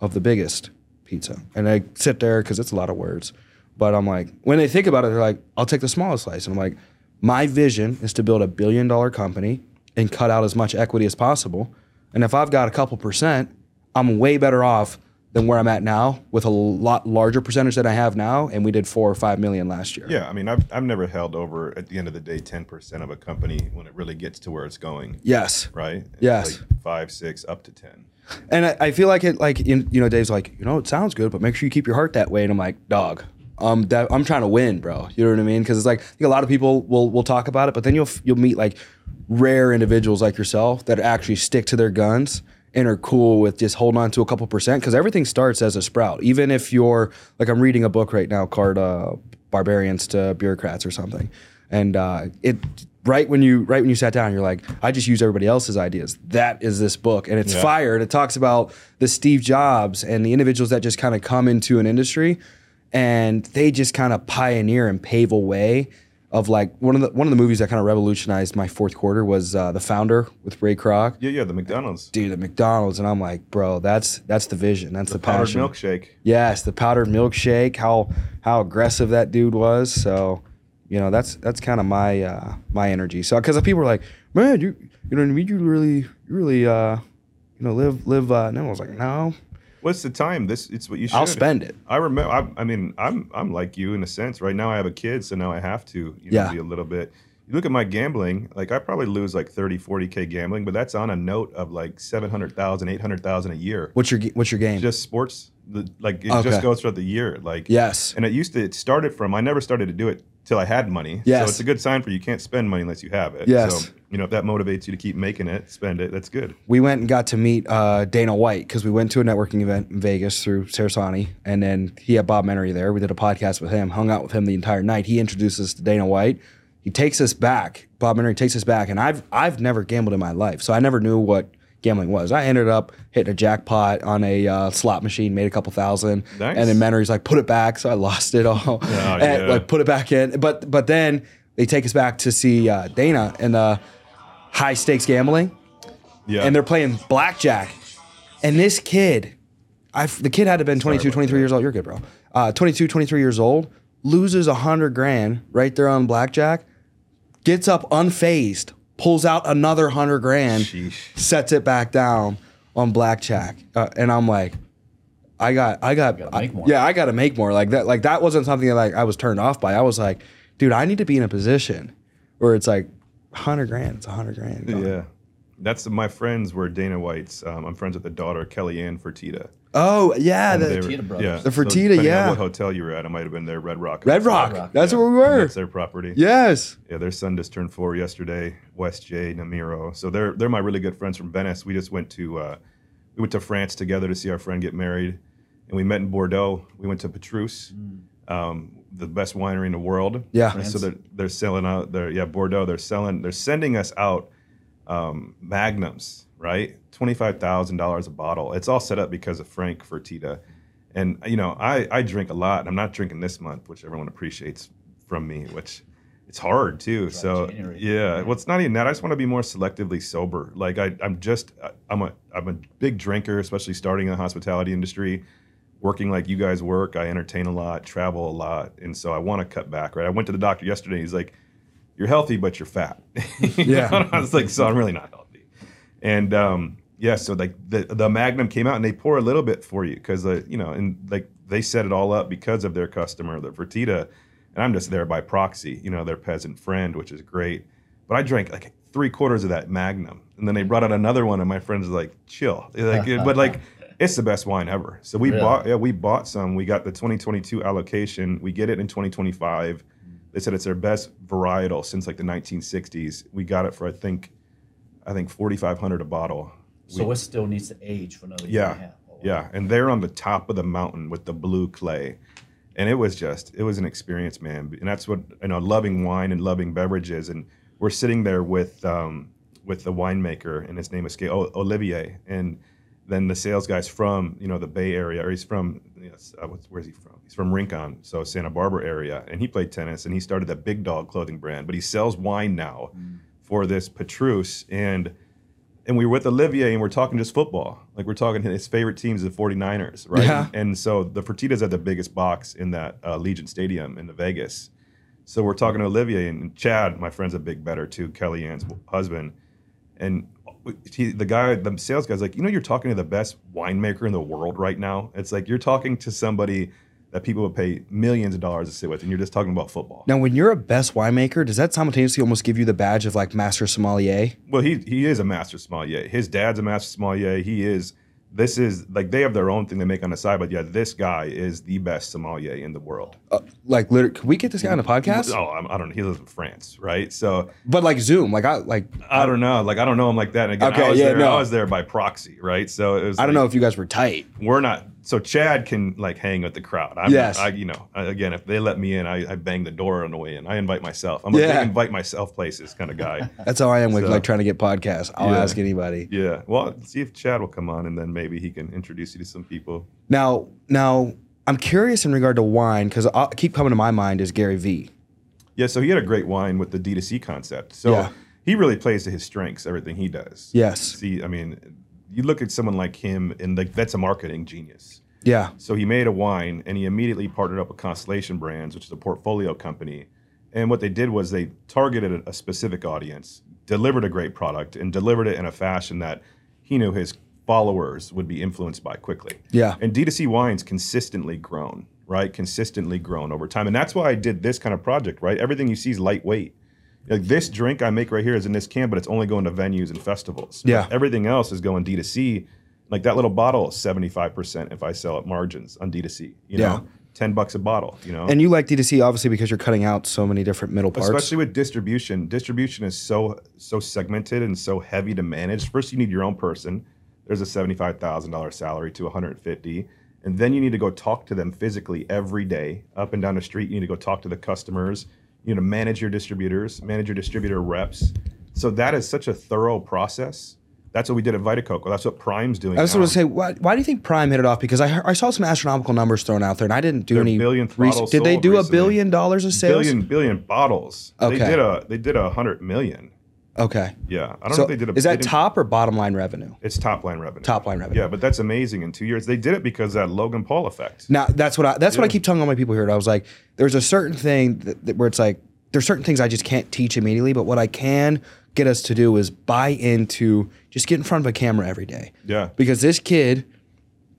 Speaker 1: of the biggest pizza and I sit there because it's a lot of words but I'm like when they think about it they're like I'll take the smallest slice and I'm like my vision is to build a billion dollar company and cut out as much equity as possible. And if I've got a couple percent, I'm way better off than where I'm at now with a lot larger percentage than I have now. And we did four or five million last year.
Speaker 2: Yeah, I mean I've I've never held over at the end of the day ten percent of a company when it really gets to where it's going.
Speaker 1: Yes.
Speaker 2: Right?
Speaker 1: Yes.
Speaker 2: Like five, six, up to ten.
Speaker 1: And I, I feel like it, like you know, Dave's like, you know, it sounds good, but make sure you keep your heart that way. And I'm like, dog, um, that, I'm trying to win, bro. You know what I mean? Because it's like a lot of people will will talk about it, but then you'll you'll meet like rare individuals like yourself that actually stick to their guns and are cool with just holding on to a couple percent because everything starts as a sprout. Even if you're like I'm reading a book right now called uh, "Barbarians to Bureaucrats" or something, and uh, it right when you right when you sat down, you're like, I just use everybody else's ideas. That is this book, and it's
Speaker 2: Yeah.
Speaker 1: fire. And it talks about the Steve Jobs and the individuals that just kind of come into an industry and they just kind of pioneer and pave a way of like one of the one of the movies that kind of revolutionized my fourth quarter was uh, the founder with Ray Kroc.
Speaker 2: Yeah, yeah, the McDonald's.
Speaker 1: Dude, at McDonald's, and I'm like, bro, that's that's the vision, that's the,
Speaker 2: Powdered
Speaker 1: passion.
Speaker 2: milkshake.
Speaker 1: Yes, the powdered milkshake. How how aggressive that dude was. So, you know, that's that's kind of my uh, my energy. So, because people are like, man, you you know what I mean? You really you really uh, you know live live. Uh, and I was like, no,
Speaker 2: What's the time? This it's what you should.
Speaker 1: I'll spend it.
Speaker 2: I remember. I, I mean, I'm I'm like you in a sense. Right now, I have a kid, so now I have to you know,
Speaker 1: Yeah.
Speaker 2: be a little bit. You look at my gambling. Like I probably lose like 30, 40 k gambling, but that's on a note of like 700,000, 800,000 a year.
Speaker 1: What's your what's your game?
Speaker 2: Just sports. The, like it
Speaker 1: Okay.
Speaker 2: just goes throughout the year. Like
Speaker 1: yes.
Speaker 2: And it used to. It started from. I never started to do it till I had money.
Speaker 1: Yes.
Speaker 2: So it's a good sign for you can't spend money unless you have it.
Speaker 1: Yes.
Speaker 2: So you know if that motivates you to keep making it, spend it. That's good.
Speaker 1: we went and got to meet uh, Dana White because we went to a networking event in Vegas through Sarasani, and then he had Bob Menery there. We did a podcast with him, hung out with him the entire night. He introduced us to Dana White. He takes us back. Bob Menery takes us back, and I've I've never gambled in my life, so I never knew what gambling was. I ended up hitting a jackpot on a uh, slot machine, made a couple thousand,
Speaker 2: Nice.
Speaker 1: and then Menery's like, "Put it back," so I lost it all, and
Speaker 2: yeah.
Speaker 1: like put it back in. But but then they take us back to see uh, Dana and uh, high stakes gambling
Speaker 2: Yeah.
Speaker 1: and they're playing blackjack. And this kid, I the kid had to have been 22,
Speaker 2: about
Speaker 1: 23
Speaker 2: that.
Speaker 1: years old. You're good, bro. Uh, 22, 23 years old, loses a hundred grand right there on blackjack, gets up unfazed, pulls out another hundred grand,
Speaker 2: Sheesh.
Speaker 1: sets it back down on blackjack, uh, and I'm like, I got, I got,
Speaker 3: gotta make more.
Speaker 1: yeah, I got to make more. Like that, like that wasn't something that like I was turned off by. I was like, dude, I need to be in a position where it's like, hundred grand, it's a hundred grand.
Speaker 2: Yeah. That's my friends were Dana White's. Um, I'm friends with the daughter, Kellyanne Fertitta.
Speaker 1: Oh yeah,
Speaker 2: And
Speaker 1: the,
Speaker 2: they were-
Speaker 3: Fertitta brothers.
Speaker 2: Yeah.
Speaker 1: The
Speaker 2: so
Speaker 1: Fertitta,
Speaker 2: depending on
Speaker 1: yeah.
Speaker 2: what hotel you were at, I might have been there. Red Rock.
Speaker 1: Red Rock.
Speaker 3: Rock,
Speaker 1: That's
Speaker 2: Yeah.
Speaker 1: where we were.
Speaker 2: That's their property.
Speaker 1: Yes.
Speaker 2: Yeah, their son just turned four yesterday. West J Namiro. So they're they're my really good friends from Venice. We just went to uh, we went to France together to see our friend get married, and we met in Bordeaux. We went to Petrus, um, the best winery in the world.
Speaker 1: Yeah.
Speaker 2: And so they're they're selling out. They're yeah Bordeaux. They're selling. They're sending us out um, magnums. Right, twenty five thousand dollars a bottle. It's all set up because of Frank Fertitta. And you know, I, I drink a lot. I'm not drinking this month, which everyone appreciates from me, which it's hard too. so
Speaker 3: January.
Speaker 2: yeah, well, it's not even that. I just want to be more selectively sober. Like I, I'm just, I'm a, I'm a big drinker, especially starting in the hospitality industry, working like you guys work. I entertain a lot, travel a lot, and so I want to cut back. Right. I went to the doctor yesterday. He's like, "You're healthy, but you're fat." You
Speaker 1: Yeah.
Speaker 2: I was like, "So I'm really not healthy." And um, yeah, so like the the Magnum came out and they pour a little bit for you because uh, you know, and like they set it all up because of their customer, the Fertitta, and I'm just there by proxy, you know, their peasant friend, which is great. But I drank like three quarters of that Magnum, and then they brought out another one, and my friends like, "Chill," They're like, but like. It's the best wine ever. So we
Speaker 3: Really?
Speaker 2: bought, yeah, we bought some. We got the 2022 allocation. We get it in 2025. They said it's their best varietal since like the 1960s. We got it for I think, I think 4,500 a bottle.
Speaker 3: So it still needs to age for another year and a
Speaker 2: Yeah,
Speaker 3: half. Oh, wow.
Speaker 2: yeah, and they're on the top of the mountain with the blue clay, and it was just it was an experience, man. And that's what you know, loving wine and loving beverages. And we're sitting there with um, with the winemaker, and his name is oh, Olivier, and then the sales guy's from you know the Bay Area, or he's from yes, uh, what's, where's he from? He's from Rincon, so Santa Barbara area, and he played tennis, and he started the Big Dog clothing brand, but he sells wine now for this Petrus and and we were with Olivier and we're talking just football. Like we're talking his favorite teams, the 49ers, right?
Speaker 1: Yeah.
Speaker 2: And so the Fertittas had the biggest box in that uh, Allegiant Stadium in the Vegas. So we're talking to Olivier and Chad, my friend's a big better too, Kellyanne's husband. And he, the guy, the sales guy's like, you know, you're talking to the best winemaker in the world right now. It's like you're talking to somebody that people would pay millions of dollars to sit with, and you're just talking about football.
Speaker 1: Now, when you're a best winemaker, does that simultaneously almost give you the badge of like master sommelier?
Speaker 2: Well, he he is a master sommelier. His dad's a master sommelier. He is. This is like they have their own thing they make on the side, but yeah, this guy is the best sommelier in the world.
Speaker 1: Uh, like, literally, can we get this guy on the podcast?
Speaker 2: Oh, I'm, I don't know. He lives in France, right? So
Speaker 1: But like Zoom, like I like
Speaker 2: I don't know. Like I don't know him like that. And again,
Speaker 1: Okay,
Speaker 2: I was
Speaker 1: yeah,
Speaker 2: there,
Speaker 1: no.
Speaker 2: I was there by proxy, right? So it was.
Speaker 1: I don't
Speaker 2: like,
Speaker 1: know if you guys were tight.
Speaker 2: We're not. So Chad can like hang with the crowd. I'm,
Speaker 1: Yes.
Speaker 2: I, you know, again, if they let me in, I, I bang the door on the way in. I invite myself. I'm a
Speaker 1: Yeah.
Speaker 2: big invite myself places kind of guy.
Speaker 1: That's how I am with like trying to get podcasts. I'll
Speaker 2: Yeah.
Speaker 1: ask anybody.
Speaker 2: yeah. Well, see if Chad will come on, and then maybe he can introduce you to some people.
Speaker 1: Now, now I'm curious in regard to wine because I keep coming to my mind is Gary Vee.
Speaker 2: Yeah, so he had a great wine with the D2C concept. So
Speaker 1: Yeah.
Speaker 2: he really plays to his strengths, everything he does.
Speaker 1: Yes.
Speaker 2: See, I mean, you look at someone like him, and like that's a marketing genius.
Speaker 1: Yeah.
Speaker 2: So he made a wine, and he immediately partnered up with Constellation Brands, which is a portfolio company. And what they did was they targeted a, a specific audience, delivered a great product, and delivered it in a fashion that he knew his followers would be influenced by quickly.
Speaker 1: Yeah.
Speaker 2: And D2C wine's consistently grown, right? Consistently grown over time. And that's why I did this kind of project, right? Everything you see is lightweight. Like this drink I make right here is in this can, but it's only going to venues and festivals.
Speaker 1: Yeah.
Speaker 2: Everything else is going D2C. Like that little bottle is 75% if I sell at margins on D2C. You know,
Speaker 1: Yeah.
Speaker 2: 10 bucks a bottle, you know?
Speaker 1: And you like D2C obviously because you're cutting out so many different middle parts.
Speaker 2: especially with distribution distribution is so so segmented and so heavy to manage first you need your own person there's a $75000 salary to 150 and then you need to go talk to them physically every day up and down the street you need to go talk to the customers you know manage your distributors manage your distributor reps so that is such a thorough process that's what we did at Vita Coco. That's what Prime's doing.
Speaker 1: I was going to say, why, why do you think Prime hit it off? Because I, I saw some astronomical numbers thrown out there, and I didn't do
Speaker 2: Their
Speaker 1: any.
Speaker 2: billionth
Speaker 1: res- did they do a billion dollars of sales?
Speaker 2: billion billion bottles.
Speaker 1: Okay.
Speaker 2: They did a they did a hundred million.
Speaker 1: Okay.
Speaker 2: Yeah, I don't
Speaker 1: So
Speaker 2: know if they did a.
Speaker 1: is that top or bottom line revenue?
Speaker 2: It's top line revenue.
Speaker 1: Top line revenue.
Speaker 2: Yeah, but that's amazing in two years. They did it because of that Logan Paul effect.
Speaker 1: Now that's what I that's what I keep telling all my people here. I was like, there's a certain thing that, that- where it's like there's certain things I just can't teach immediately, but what I can get us to do is buy into just get in front of a camera every day.
Speaker 2: Yeah.
Speaker 1: Because this kid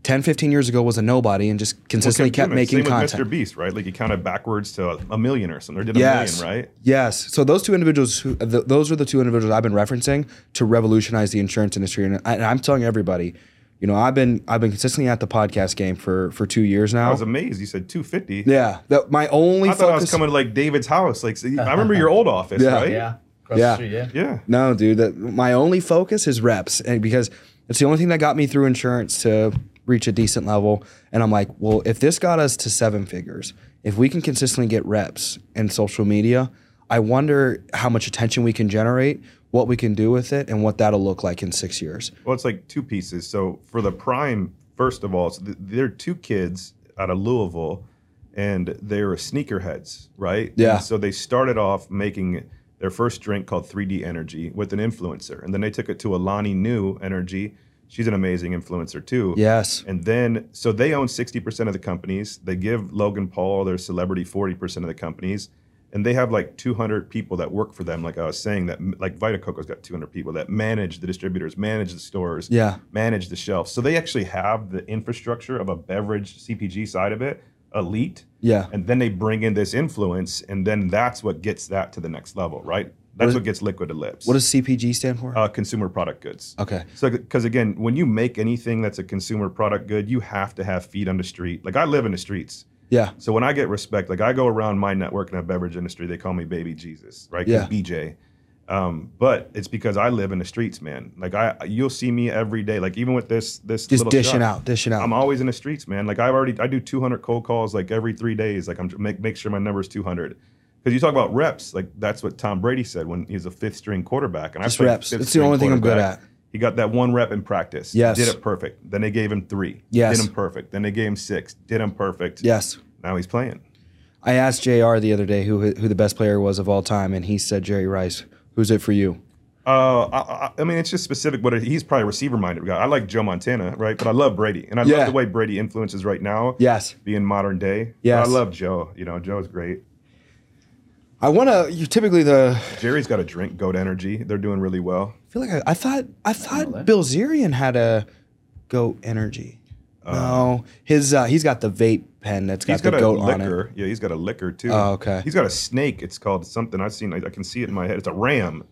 Speaker 1: 10, 15 years ago was a nobody and just consistently kept
Speaker 2: Same
Speaker 1: making
Speaker 2: with
Speaker 1: content.
Speaker 2: Mr. Beast, right? Like he counted backwards to a, a million or something. Or did a
Speaker 1: Yes.
Speaker 2: million, right?
Speaker 1: Yes. So those two individuals, who, th- those are the two individuals I've been referencing to revolutionize the insurance industry. And, I, and I'm telling everybody, you know, I've been I've been consistently at the podcast game for for two years now.
Speaker 2: I was amazed. You said 250.
Speaker 1: yeah. That my only
Speaker 2: I thought I
Speaker 1: focus.
Speaker 2: was coming to like David's house. Like I remember your old office,
Speaker 1: Yeah.
Speaker 2: right?
Speaker 3: Yeah. Across
Speaker 1: Yeah.
Speaker 3: the street, yeah.
Speaker 2: Yeah.
Speaker 1: No, dude. That my only focus is reps, and because it's the only thing that got me through insurance to reach a decent level. And I'm like, well, if this got us to seven figures, if we can consistently get reps in social media, I wonder how much attention we can generate, what we can do with it, and what that'll look like in six years.
Speaker 2: Well, it's like two pieces. So for the prime, first of all, so th- they're two kids out of Louisville and they were sneakerheads, right?
Speaker 1: Yeah.
Speaker 2: And so they started off making their first drink called 3D Energy with an influencer, and then they took it to Alani Nu Energy. She's an amazing influencer too.
Speaker 1: Yes.
Speaker 2: And then, so they own 60% of the companies. They give Logan Paul, their celebrity, 40% of the companies. And they have like 200 people that work for them. Like I was saying, that like Vita Coco's got 200 people that manage the distributors, manage the stores,
Speaker 1: Yeah.
Speaker 2: manage the shelves. So they actually have the infrastructure of a beverage CPG side of it, elite.
Speaker 1: Yeah.
Speaker 2: And then they bring in this influence, and then that's what gets that to the next level, right? That's
Speaker 1: is-
Speaker 2: what gets liquid to lips.
Speaker 1: What does CPG stand for?
Speaker 2: uh, consumer product goods?
Speaker 1: okay.
Speaker 2: So, because again, when you make anything that's a consumer product good, you have to have feet on the street. Like I live in the streets,
Speaker 1: Yeah.
Speaker 2: so when I get respect, like I go around my network in the beverage industry, they call me Baby Jesus, right?
Speaker 1: Yeah.
Speaker 2: BJ. Um, but it's because I live in the streets, man. Like I, you'll see me every day. Like even with this, this
Speaker 1: Just
Speaker 2: little
Speaker 1: dishing
Speaker 2: shop,
Speaker 1: out, dishing out.
Speaker 2: I'm always in the streets, man. Like I've already, I do 200 cold calls like every three days. Like I'm make make sure my number is 200. Because you talk about reps, like that's what Tom Brady said when he was a fifth string quarterback. And
Speaker 1: Just
Speaker 2: I
Speaker 1: reps. It's the only thing I'm good at.
Speaker 2: He got that one rep in practice.
Speaker 1: Yes.
Speaker 2: Did it perfect. Then they gave him three.
Speaker 1: Yes.
Speaker 2: Did him perfect. Then they gave him six. Did him perfect.
Speaker 1: yes.
Speaker 2: Now he's playing.
Speaker 1: I asked JR the other day who who the best player was of all time, and he said Jerry Rice. Who's it for you?
Speaker 2: Uh, I, I- I mean, it's just specific, but he's probably a receiver-minded guy. I like Joe Montana, right? But I love Brady, and I
Speaker 1: Yeah.
Speaker 2: love the way Brady influences right now.
Speaker 1: Yes.
Speaker 2: Being modern day.
Speaker 1: Yes.
Speaker 2: But I love Joe. You know, Joe's great.
Speaker 1: I want to. You typically the.
Speaker 2: Jerry's got a drink, Goat Energy. They're doing really well.
Speaker 1: I feel like I, I thought I thought
Speaker 3: that.
Speaker 1: Bilzerian had a goat energy. no, his uh, he's got the vape pen that's got
Speaker 2: He's
Speaker 1: the
Speaker 2: got a
Speaker 1: goat on it.
Speaker 2: liquor. Yeah, he's got a liquor too.
Speaker 1: Oh, okay.
Speaker 2: He's got a snake. It's called something. I've seen. I, I can see it in my head. It's a ram.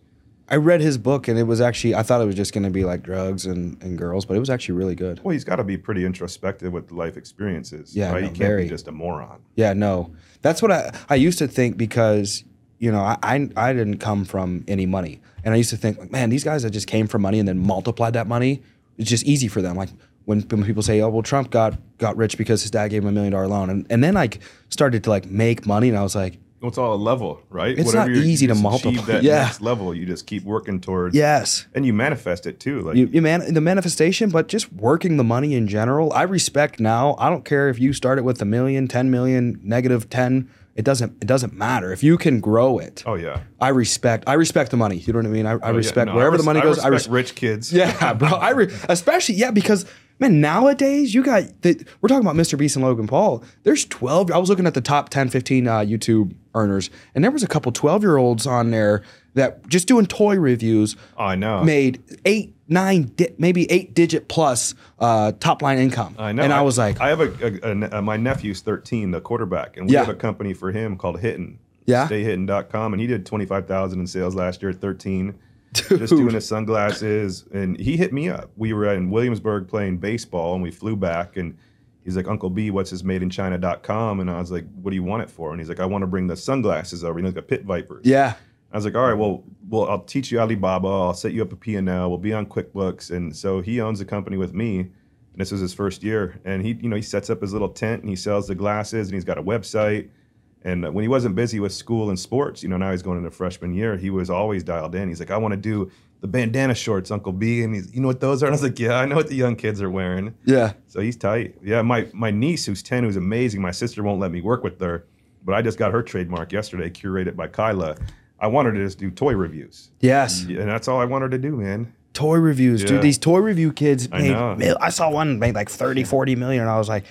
Speaker 1: I read his book and it was actually I thought it was just going to be like drugs and, and girls, but it was actually really good.
Speaker 2: Well, he's got to be pretty introspective with life experiences.
Speaker 1: Yeah,
Speaker 2: right?
Speaker 1: no,
Speaker 2: he can't
Speaker 1: very.
Speaker 2: be just a moron.
Speaker 1: Yeah, no, that's what I I used to think because you know I I, I didn't come from any money, and I used to think like man these guys that just came from money and then multiplied that money it's just easy for them. Like when, when people say oh well Trump got got rich because his dad gave him a million dollar loan, and and then I started to like make money, and I was like
Speaker 2: it's all a level, right?
Speaker 1: It's not
Speaker 2: you're-
Speaker 1: easy to multiply.
Speaker 2: Achieve that
Speaker 1: Yeah.
Speaker 2: next level, you just keep working towards.
Speaker 1: yes.
Speaker 2: And you manifest it too. Like
Speaker 1: you, you man the manifestation but just working the money in general i respect now i don't care if you start it with a million 10 million negative 10 it doesn't it doesn't matter if you can grow it
Speaker 2: oh yeah.
Speaker 1: i respect i respect the money you know what i mean i, I
Speaker 2: Oh, yeah.
Speaker 1: respect
Speaker 2: No,
Speaker 1: wherever
Speaker 2: I
Speaker 1: the money goes
Speaker 2: I
Speaker 1: i
Speaker 2: respect
Speaker 1: res-
Speaker 2: rich kids.
Speaker 1: yeah bro i re- especially yeah because man nowadays you got the, we're talking about mr beast and logan paul there's 12 i was looking at the top 10 15 uh, youtube earners and there was a couple 12 year olds on there that just doing toy reviews
Speaker 2: Oh, I know.
Speaker 1: made eight, nine, di- maybe eight digit plus uh, top line income.
Speaker 2: I know.
Speaker 1: And I, was like,
Speaker 2: I have a, a- a my nephew's 13, the quarterback, and we
Speaker 1: Yeah.
Speaker 2: have a company for him called Hittin.
Speaker 1: Yeah?
Speaker 2: StayHittin.com, and he did 25,000 in sales last year at 13.
Speaker 1: Dude.
Speaker 2: Just doing his sunglasses, and he hit me up. We were in Williamsburg playing baseball, and we flew back, and he's like, Uncle B, what's his made in China.com? And I was like, what do you want it for? And he's like, I want to bring the sunglasses over. You know, like a pit vipers.
Speaker 1: yeah,
Speaker 2: I was like, all right, well, well, I'll teach you Alibaba. I'll set you up a P&L. We'll be on QuickBooks. And so he owns the company with me. And this was his first year. And he, you know, he sets up his little tent and he sells the glasses and he's got a website. And when he wasn't busy with school and sports, you know, now he's going into freshman year, he was always dialed in. He's like, I want to do the bandana shorts, Uncle B. And he's, you know what those are? And I was like, yeah, I know what the young kids are wearing.
Speaker 1: yeah,
Speaker 2: So he's tight. Yeah, my my niece who's 10, who's amazing. My sister won't let me work with her, but I just got her trademark yesterday, curated by Kyla. I wanted to just do toy reviews.
Speaker 1: yes. Mm-hmm.
Speaker 2: And that's all I wanted to do, man.
Speaker 1: Toy reviews,
Speaker 2: Yeah.
Speaker 1: dude. These toy review kids
Speaker 2: I
Speaker 1: made,
Speaker 2: know.
Speaker 1: I saw one made like 30, 40 million. And I was like,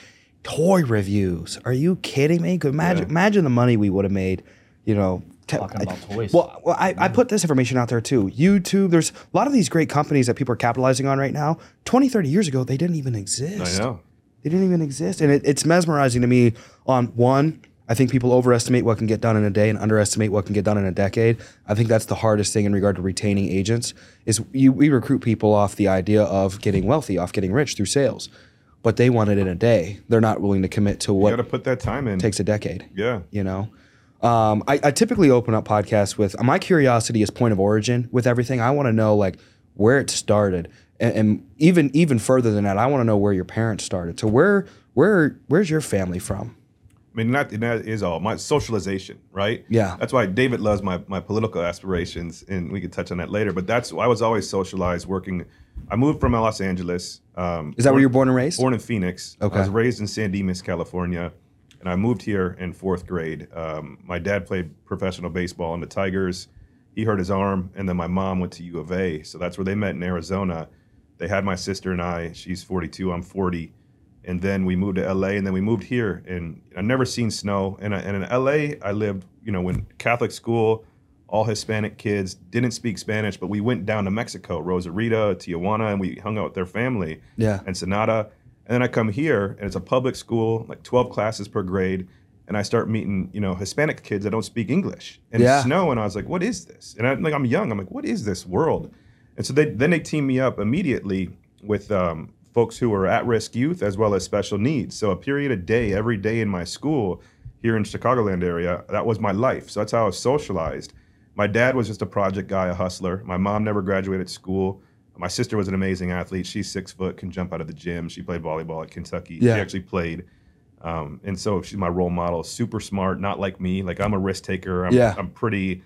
Speaker 1: toy reviews? Are you kidding me? Could imagine,
Speaker 2: Yeah.
Speaker 1: imagine the money we would have made, you know. te-
Speaker 3: Talking about toys.
Speaker 1: Well, well I, I put this information out there too. YouTube, there's a lot of these great companies that people are capitalizing on right now. 20, 30 years ago, they didn't even exist.
Speaker 2: I know.
Speaker 1: They didn't even exist. And it, it's mesmerizing to me on one, I think people overestimate what can get done in a day and underestimate what can get done in a decade. I think that's the hardest thing in regard to retaining agents is you, we recruit people off the idea of getting wealthy, off getting rich through sales. But they want it in a day. They're not willing to commit to what.
Speaker 2: You got to put that time in.
Speaker 1: takes a decade
Speaker 2: yeah.
Speaker 1: you know um, I, I typically open up podcasts with my curiosity is point of origin with everything i want to know like where it started and, and even even further than that i want to know where your parents started so where where where's your family from
Speaker 2: I mean, that, that is all my socialization, right?
Speaker 1: Yeah.
Speaker 2: That's why David loves my, my political aspirations, and we could touch on that later. But that's why I was always socialized working. I moved from Los Angeles. Um,
Speaker 1: is that where you're born and raised
Speaker 2: Born in Phoenix.
Speaker 1: Okay.
Speaker 2: I was raised in San Dimas, California. and I moved here in fourth grade. Um, my dad played professional baseball in the Tigers. He hurt his arm, and then my mom went to U of A. So that's where they met in Arizona. They had my sister and I. She's 42, I'm 40. And then we moved to LA, and then we moved here. And I've never seen snow. And, I, and in LA, I lived, you know, when Catholic school, all Hispanic kids, didn't speak Spanish, but we went down to Mexico, Rosarita, Tijuana, and we hung out with their family.
Speaker 1: Yeah.
Speaker 2: And Sonata. And then I come here, and it's a public school, like 12 classes per grade. And I start meeting, you know, Hispanic kids that don't speak English. And
Speaker 1: Yeah.
Speaker 2: it's snow, and I was like, what is this? And I'm like, I'm young. I'm like, what is this world? And so they, then they team me up immediately with um, folks who are at-risk youth as well as special needs. So a period a day, every day in my school here in Chicagoland area, that was my life. So that's how I was socialized. My dad was just a project guy, a hustler. My mom never graduated school. My sister was an amazing athlete. She's six foot, can jump out of the gym. She played volleyball at Kentucky.
Speaker 1: Yeah.
Speaker 2: She actually played. Um, and so she's my role model. Super smart, not like me. Like I'm a risk taker. I'm,
Speaker 1: Yeah.
Speaker 2: I'm pretty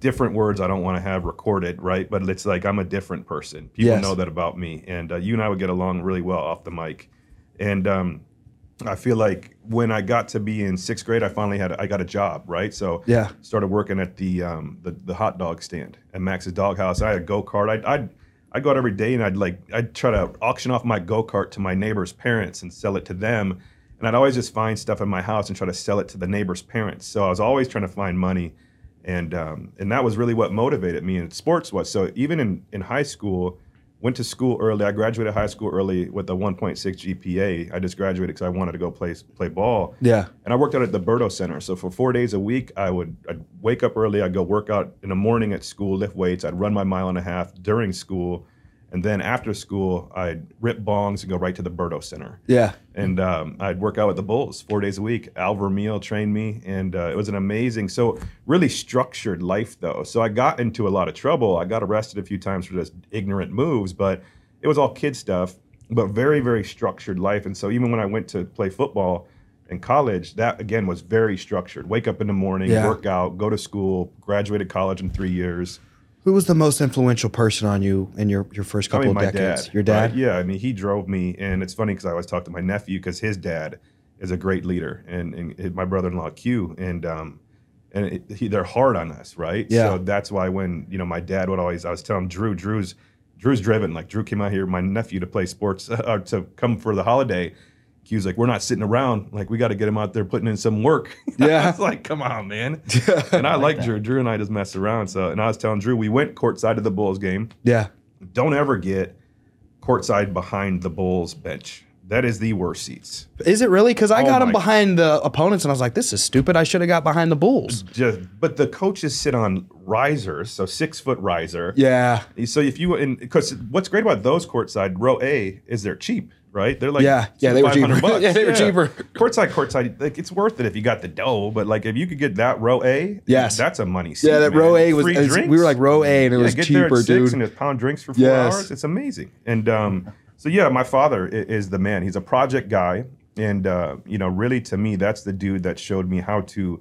Speaker 2: different words I don't want to have recorded, right? But it's like I'm a different person. People
Speaker 1: Yes.
Speaker 2: know that about me, and uh, you and I would get along really well off the mic. And um, I feel like when I got to be in sixth grade, I finally had I got a job, right? So
Speaker 1: Yeah.
Speaker 2: started working at the um, the, the hot dog stand at Max's Doghouse. I had a go kart. I'd, I'd I'd go out every day and I'd like I'd try to auction off my go kart to my neighbors' parents and sell it to them. And I'd always just find stuff in my house and try to sell it to the neighbors' parents. So I was always trying to find money, and um, and that was really what motivated me. And sports was so even in in high school, went to school early. I graduated high school early with a 1.6 GPA. I just graduated because I wanted to go play play ball.
Speaker 1: Yeah.
Speaker 2: And I worked out at the Berto Center. So for four days a week, I would I'd wake up early. I'd go work out in the morning at school, lift weights. I'd run my mile and a half during school, and then after school, I'd rip bongs and go right to the Berto Center.
Speaker 1: Yeah.
Speaker 2: And um, I'd work out with the Bulls four days a week. Al Vermeil trained me, and uh, it was an amazing, so really structured life though. So I got into a lot of trouble. I got arrested a few times for just ignorant moves, but it was all kid stuff. But very, very structured life. And so even when I went to play football in college, that again was very structured. Wake up in the morning,
Speaker 1: Yeah.
Speaker 2: work out, go to school, graduated college in three years.
Speaker 1: Who was the most influential person on you in your, your first couple
Speaker 2: I mean,
Speaker 1: of decades?
Speaker 2: dad.
Speaker 1: Your dad?
Speaker 2: right? Yeah, I mean, he drove me, and it's funny because I always talk to my nephew because his dad is a great leader, and, and my brother-in-law Q, and um, and it, he, they're hard on us, right?
Speaker 1: Yeah.
Speaker 2: So that's why when you know my dad would always, I was telling Drew, Drew's Drew's driven. Like Drew came out here, my nephew, to play sports, uh, to come for the holiday. Q's like, we're not sitting around. Like we got to get him out there putting in some work. I
Speaker 1: Yeah.
Speaker 2: was like, come on, man. and I like,
Speaker 3: that.
Speaker 2: Drew. Drew and I just mess around. So, and I was telling Drew, we went courtside to the Bulls game
Speaker 1: Yeah.
Speaker 2: don't ever get courtside behind the Bulls bench. That is the worst seats.
Speaker 1: Is it really? Because I
Speaker 2: Oh
Speaker 1: got
Speaker 2: them
Speaker 1: behind the opponents, and I was like, "This is stupid. I should have got behind the Bulls."
Speaker 2: Just, but the coaches sit on risers, so six foot riser.
Speaker 1: Yeah.
Speaker 2: So if you and because what's great about those courtside row A is they're cheap, right? They're like
Speaker 1: Yeah. Yeah, they were cheaper.
Speaker 2: bucks.
Speaker 1: Yeah, they were cheaper.
Speaker 2: Courtside, courtside, like it's worth it if you got the dough. But like if you could get that row A,
Speaker 1: Yes.
Speaker 2: that's a money seat.
Speaker 1: Yeah, that
Speaker 2: man.
Speaker 1: row A was.
Speaker 2: Free
Speaker 1: it's-
Speaker 2: drinks.
Speaker 1: We were like row A, and it
Speaker 2: Yeah,
Speaker 1: was
Speaker 2: get there
Speaker 1: cheaper,
Speaker 2: at six
Speaker 1: dude.
Speaker 2: and just pound drinks for four
Speaker 1: Yes.
Speaker 2: hours. It's amazing. And um, so yeah, my father is the man. He's a project guy, and uh, you know, really to me, that's the dude that showed me how to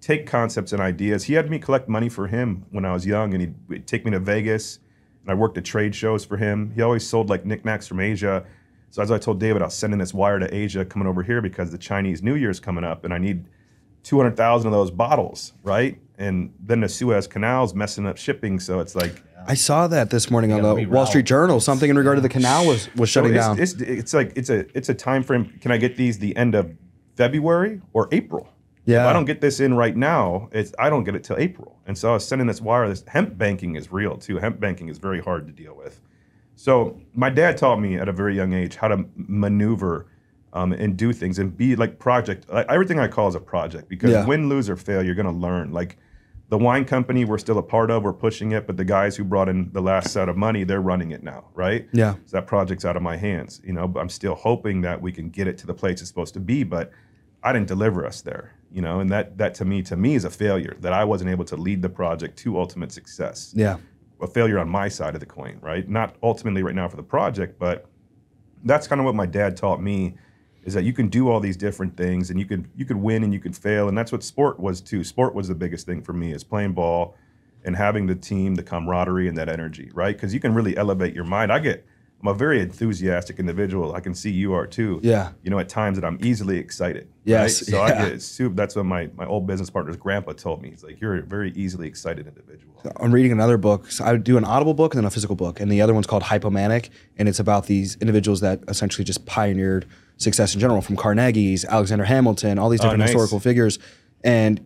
Speaker 2: take concepts and ideas. He had me collect money for him when I was young, and he'd- take me to Vegas, and I worked at trade shows for him. He always sold like knickknacks from Asia. So as I told David, I was sending this wire to Asia coming over here because the Chinese New Year's coming up, and I need 200,000 of those bottles, right? And then the Suez Canal's messing up shipping, so it's like
Speaker 1: I saw that this morning on the Wall. Street Journal. Something in regard to the canal was was
Speaker 2: so
Speaker 1: shutting
Speaker 2: it's,
Speaker 1: down.
Speaker 2: It's, it's like it's a it's a time frame. Can I get these the end of February or April? If
Speaker 1: Yeah.
Speaker 2: I don't get this in right now, it's I don't get it till April. And so I was sending this wire. This hemp banking is real too. Hemp banking is very hard to deal with. So my dad taught me at a very young age how to maneuver um, and do things and be like project. Like, everything I call is a project because
Speaker 1: Yeah.
Speaker 2: win, lose, or fail, you're going to learn. Like the wine company, we're still a part of. We're pushing it, but the guys who brought in the last set of money, they're running it now, right?
Speaker 1: Yeah.
Speaker 2: So that project's out of my hands. You know, but I'm still hoping that we can get it to the place it's supposed to be. But I didn't deliver us there. You know, and that that to me to me is a failure that I wasn't able to lead the project to ultimate success
Speaker 1: yeah.
Speaker 2: a failure on my side of the coin, right? Not ultimately right now for the project, but that's kind of what my dad taught me is that you can do all these different things and you could you could win and you could fail and that's what sport was too. Sport was the biggest thing for me is playing ball and having the team, the camaraderie and that energy, right? Cuz you can really elevate your mind. I get I'm a very enthusiastic individual. I can see you are too.
Speaker 1: Yeah.
Speaker 2: You know, at times that I'm easily excited.
Speaker 1: Yes,
Speaker 2: Right? So I get super. That's what my my old business partner's grandpa told me. He's like, you're a very easily excited individual.
Speaker 1: I'm reading another book. So I do an audible book and then a physical book, and the other one's called Hypomanic, and it's about these individuals that essentially just pioneered success in general, from Carnegie's, Alexander Hamilton, all these oh, different
Speaker 2: nice.
Speaker 1: historical figures, and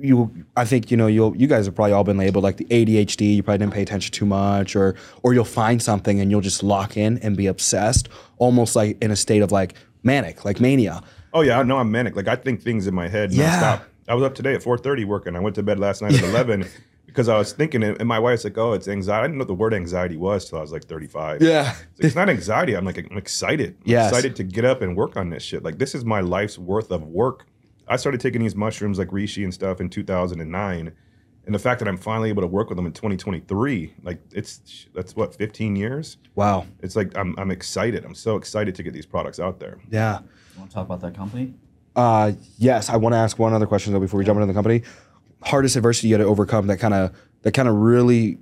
Speaker 1: you, I think you know, you'll you guys have probably all been labeled like the ADHD. You probably didn't pay attention too much, or or you'll find something and you'll just lock in and be obsessed, almost like in a state of like manic, like mania.
Speaker 2: Oh yeah, I know I'm manic. Like I think things in my head
Speaker 1: Yeah.
Speaker 2: nonstop. I was up today at 4:30 working. I went to bed last night at 11 because I was thinking, it, and my wife's like, "Oh, it's anxiety." I didn't know what the word anxiety was till I was like 35.
Speaker 1: Yeah.
Speaker 2: It's, like, it's not anxiety. I'm like, I'm excited. I'm excited to get up and work on this shit. Like this is my life's worth of work. I started taking these mushrooms like reishi and stuff in 2009, and the fact that I'm finally able to work with them in 2023, like it's that's what 15 years.
Speaker 1: Wow.
Speaker 2: It's like I'm I'm excited. I'm so excited to get these products out there.
Speaker 1: Yeah.
Speaker 3: You want to talk about that company?
Speaker 1: Uh, yes, I want to ask one other question though before we jump into the company. Hardest adversity you had to overcome that kind of that kind of really,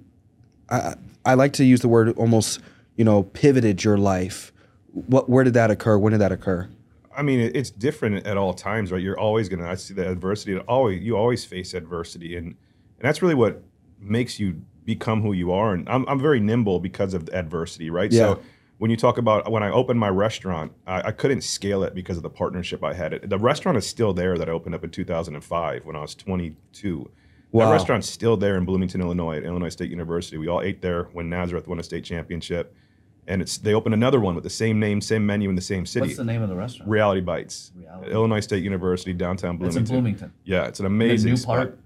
Speaker 1: I, I like to use the word almost, you know, pivoted your life. What where did that occur? When did that occur?
Speaker 2: I mean, it's different at all times, right? You're always gonna. I see the adversity. It always you always face adversity, and and that's really what makes you become who you are. And I'm I'm very nimble because of adversity, right?
Speaker 1: Yeah.
Speaker 2: So when you talk about when I opened my restaurant, I, I couldn't scale it because of the partnership I had. It the restaurant is still there that I opened up in 2005 when I was 22.
Speaker 1: Wow.
Speaker 2: That restaurant's still there in Bloomington, Illinois, at Illinois State University. We all ate there when Nazareth won a state championship, and it's they opened another one with the same name, same menu in the same city.
Speaker 3: What's the name of the restaurant?
Speaker 2: Reality Bites,
Speaker 3: Reality.
Speaker 2: Illinois State University, downtown Bloomington.
Speaker 3: It's in Bloomington.
Speaker 2: Yeah, it's an
Speaker 3: The
Speaker 2: amazing
Speaker 3: new
Speaker 2: spot.
Speaker 3: part,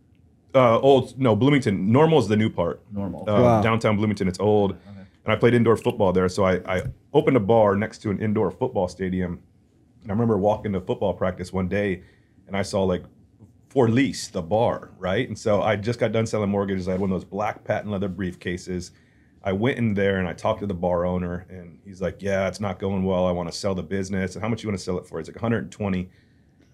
Speaker 2: Uh, old, no, Bloomington. Normal is the new part.
Speaker 3: normal.
Speaker 2: Uh,
Speaker 1: Wow.
Speaker 2: Downtown Bloomington, it's old. And I played indoor football there, so I, I opened a bar next to an indoor football stadium. And I remember walking to football practice one day, and I saw like for lease the bar, right? And so I just got done selling mortgages. I had one of those black patent leather briefcases. I went in there and I talked to the bar owner, and he's like, "Yeah, it's not going well. I want to sell the business. And how much you want to sell it for?" He's like, "120."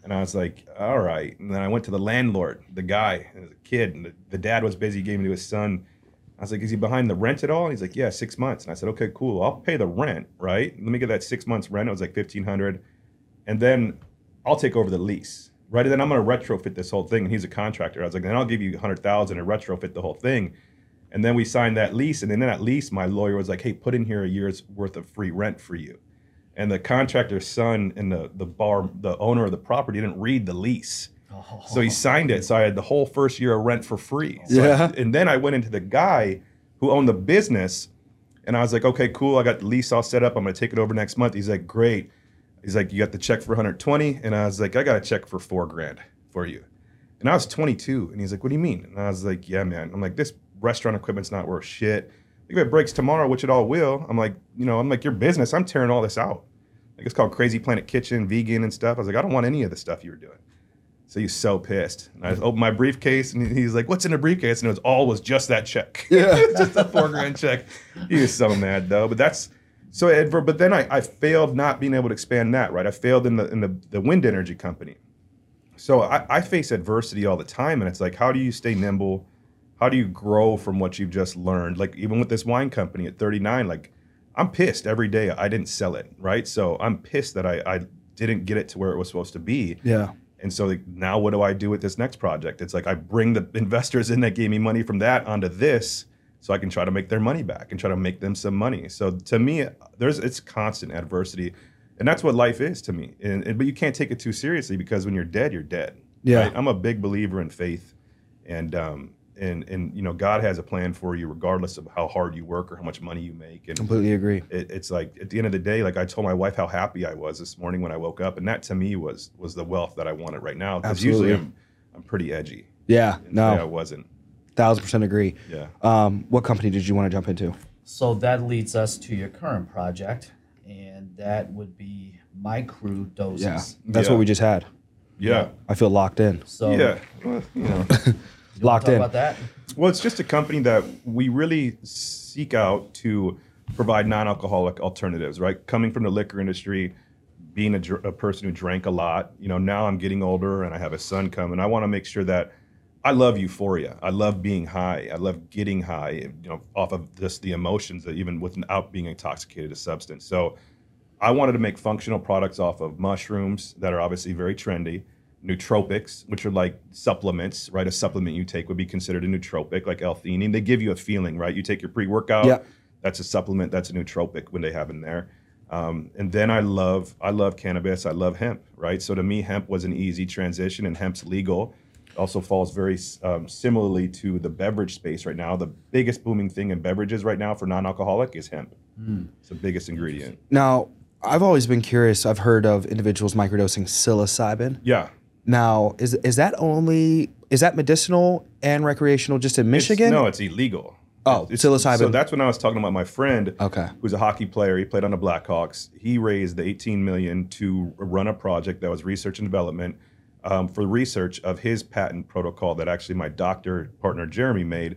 Speaker 2: And I was like, all right. And then I went to the landlord, the guy, as kid, and the, the dad was busy, gave me to his son. I was like, is he behind the rent at all? And he's like, yeah, six months. And I said, okay, cool. I'll pay the rent, right? Let me get that six months rent. It was like fifteen hundred, and then I'll take over the lease, right? And then I'm gonna retrofit this whole thing. And he's a contractor. I was like, then I'll give you a hundred thousand and retrofit the whole thing. And then we signed that lease. And then in that lease, my lawyer was like, hey, put in here a year's worth of free rent for you. And the contractor's son and the the bar, the owner of the property didn't read the lease. So he signed it. So I had the whole first year of rent for free. So I-
Speaker 1: Yeah.
Speaker 2: and then I went into the guy who owned the business and I was like, okay, cool. I got the lease all set up. I'm going to take it over next month. He's like, great. He's like, you got the check for 120. And I was like, I got a check for four grand for you. And I was 22. And he's like, what do you mean? And I was like, yeah, man. I'm like, this restaurant equipment's not worth shit. If it breaks tomorrow, which it all will, I'm like, you know, I'm like, your business, I'm tearing all this out. Like, it's called Crazy Planet Kitchen, vegan and stuff. I was like, I don't want any of the stuff you were doing. So he's so pissed. And I opened my briefcase and he's like, What's in the briefcase? And it was all was just that check.
Speaker 1: Yeah.
Speaker 2: just a four grand check. He was so mad though. But that's so adver- but then I, I failed not being able to expand that, right? I failed in the in the, the wind energy company. So I, I face adversity all the time, and it's like, how do you stay nimble? How do you grow from what you've just learned? Like even with this wine company at 39, like I'm pissed every day I didn't sell it, right? So I'm pissed that I, I didn't get it to where it was supposed to be.
Speaker 1: Yeah.
Speaker 2: And so like, now what do I do with this next project? It's like I bring the investors in that gave me money from that onto this so I can try to make their money back and try to make them some money. So to me, there's it's constant adversity. And that's what life is to me. And, and but you can't take it too seriously because when you're dead, you're dead.
Speaker 1: Yeah.
Speaker 2: I'm a big believer in faith. And um and and you know, God has a plan for you regardless of how hard you work or how much money you make. And
Speaker 1: Completely agree.
Speaker 2: it, it's like at the end of the day, like I told my wife how happy I was this morning when I woke up, and that to me was was the wealth that I wanted right now. Because usually
Speaker 1: Absolutely.
Speaker 2: I'm I'm pretty edgy.
Speaker 1: Yeah.
Speaker 2: And today I wasn't.
Speaker 1: Thousand percent agree.
Speaker 2: Yeah.
Speaker 1: Um, what company did you want to jump into?
Speaker 3: So that leads us to your current project, and that would be My Crew Doses.
Speaker 1: Yeah. That's
Speaker 2: Yeah.
Speaker 1: what we just had.
Speaker 2: Yeah.
Speaker 1: I feel locked in.
Speaker 3: So
Speaker 2: Yeah. Well, you know.
Speaker 3: you
Speaker 1: Locked
Speaker 3: talk
Speaker 1: in.
Speaker 3: about that.
Speaker 2: Well, it's just a company that we really seek out to provide non-alcoholic alternatives, right? Coming from the liquor industry, being a, dr- a person who drank a lot, you know, now I'm getting older and I have a son coming. I want to make sure that I love euphoria. I love being high. I love getting high, you know, off of just the emotions that even without being intoxicated a substance. So I wanted to make functional products off of mushrooms that are obviously very trendy, nootropics, which are like supplements, right? A supplement you take would be considered a nootropic, like L-theanine. They give you a feeling, right? You take your pre-workout,
Speaker 1: Yeah.
Speaker 2: that's a supplement, that's a nootropic when they have in there. Um, and then I love, I love cannabis, I love hemp, right? So to me, hemp was an easy transition, and hemp's legal. Also falls very um, similarly to the beverage space right now. The biggest booming thing in beverages right now for non-alcoholic is hemp. It's the biggest ingredient.
Speaker 1: Now, I've always been curious. I've heard of individuals microdosing psilocybin.
Speaker 2: Yeah,
Speaker 1: Now, is is that only is that medicinal and recreational just in
Speaker 2: It's-
Speaker 1: Michigan?
Speaker 2: no, it's illegal.
Speaker 1: Oh,
Speaker 2: It's-
Speaker 1: psilocybin.
Speaker 2: So that's when I was talking about my friend,
Speaker 1: Okay.
Speaker 2: who's a hockey player. He played on the Blackhawks. He raised the 18 million to run a project that was research and development um, for research of his patent protocol that actually my doctor partner Jeremy made,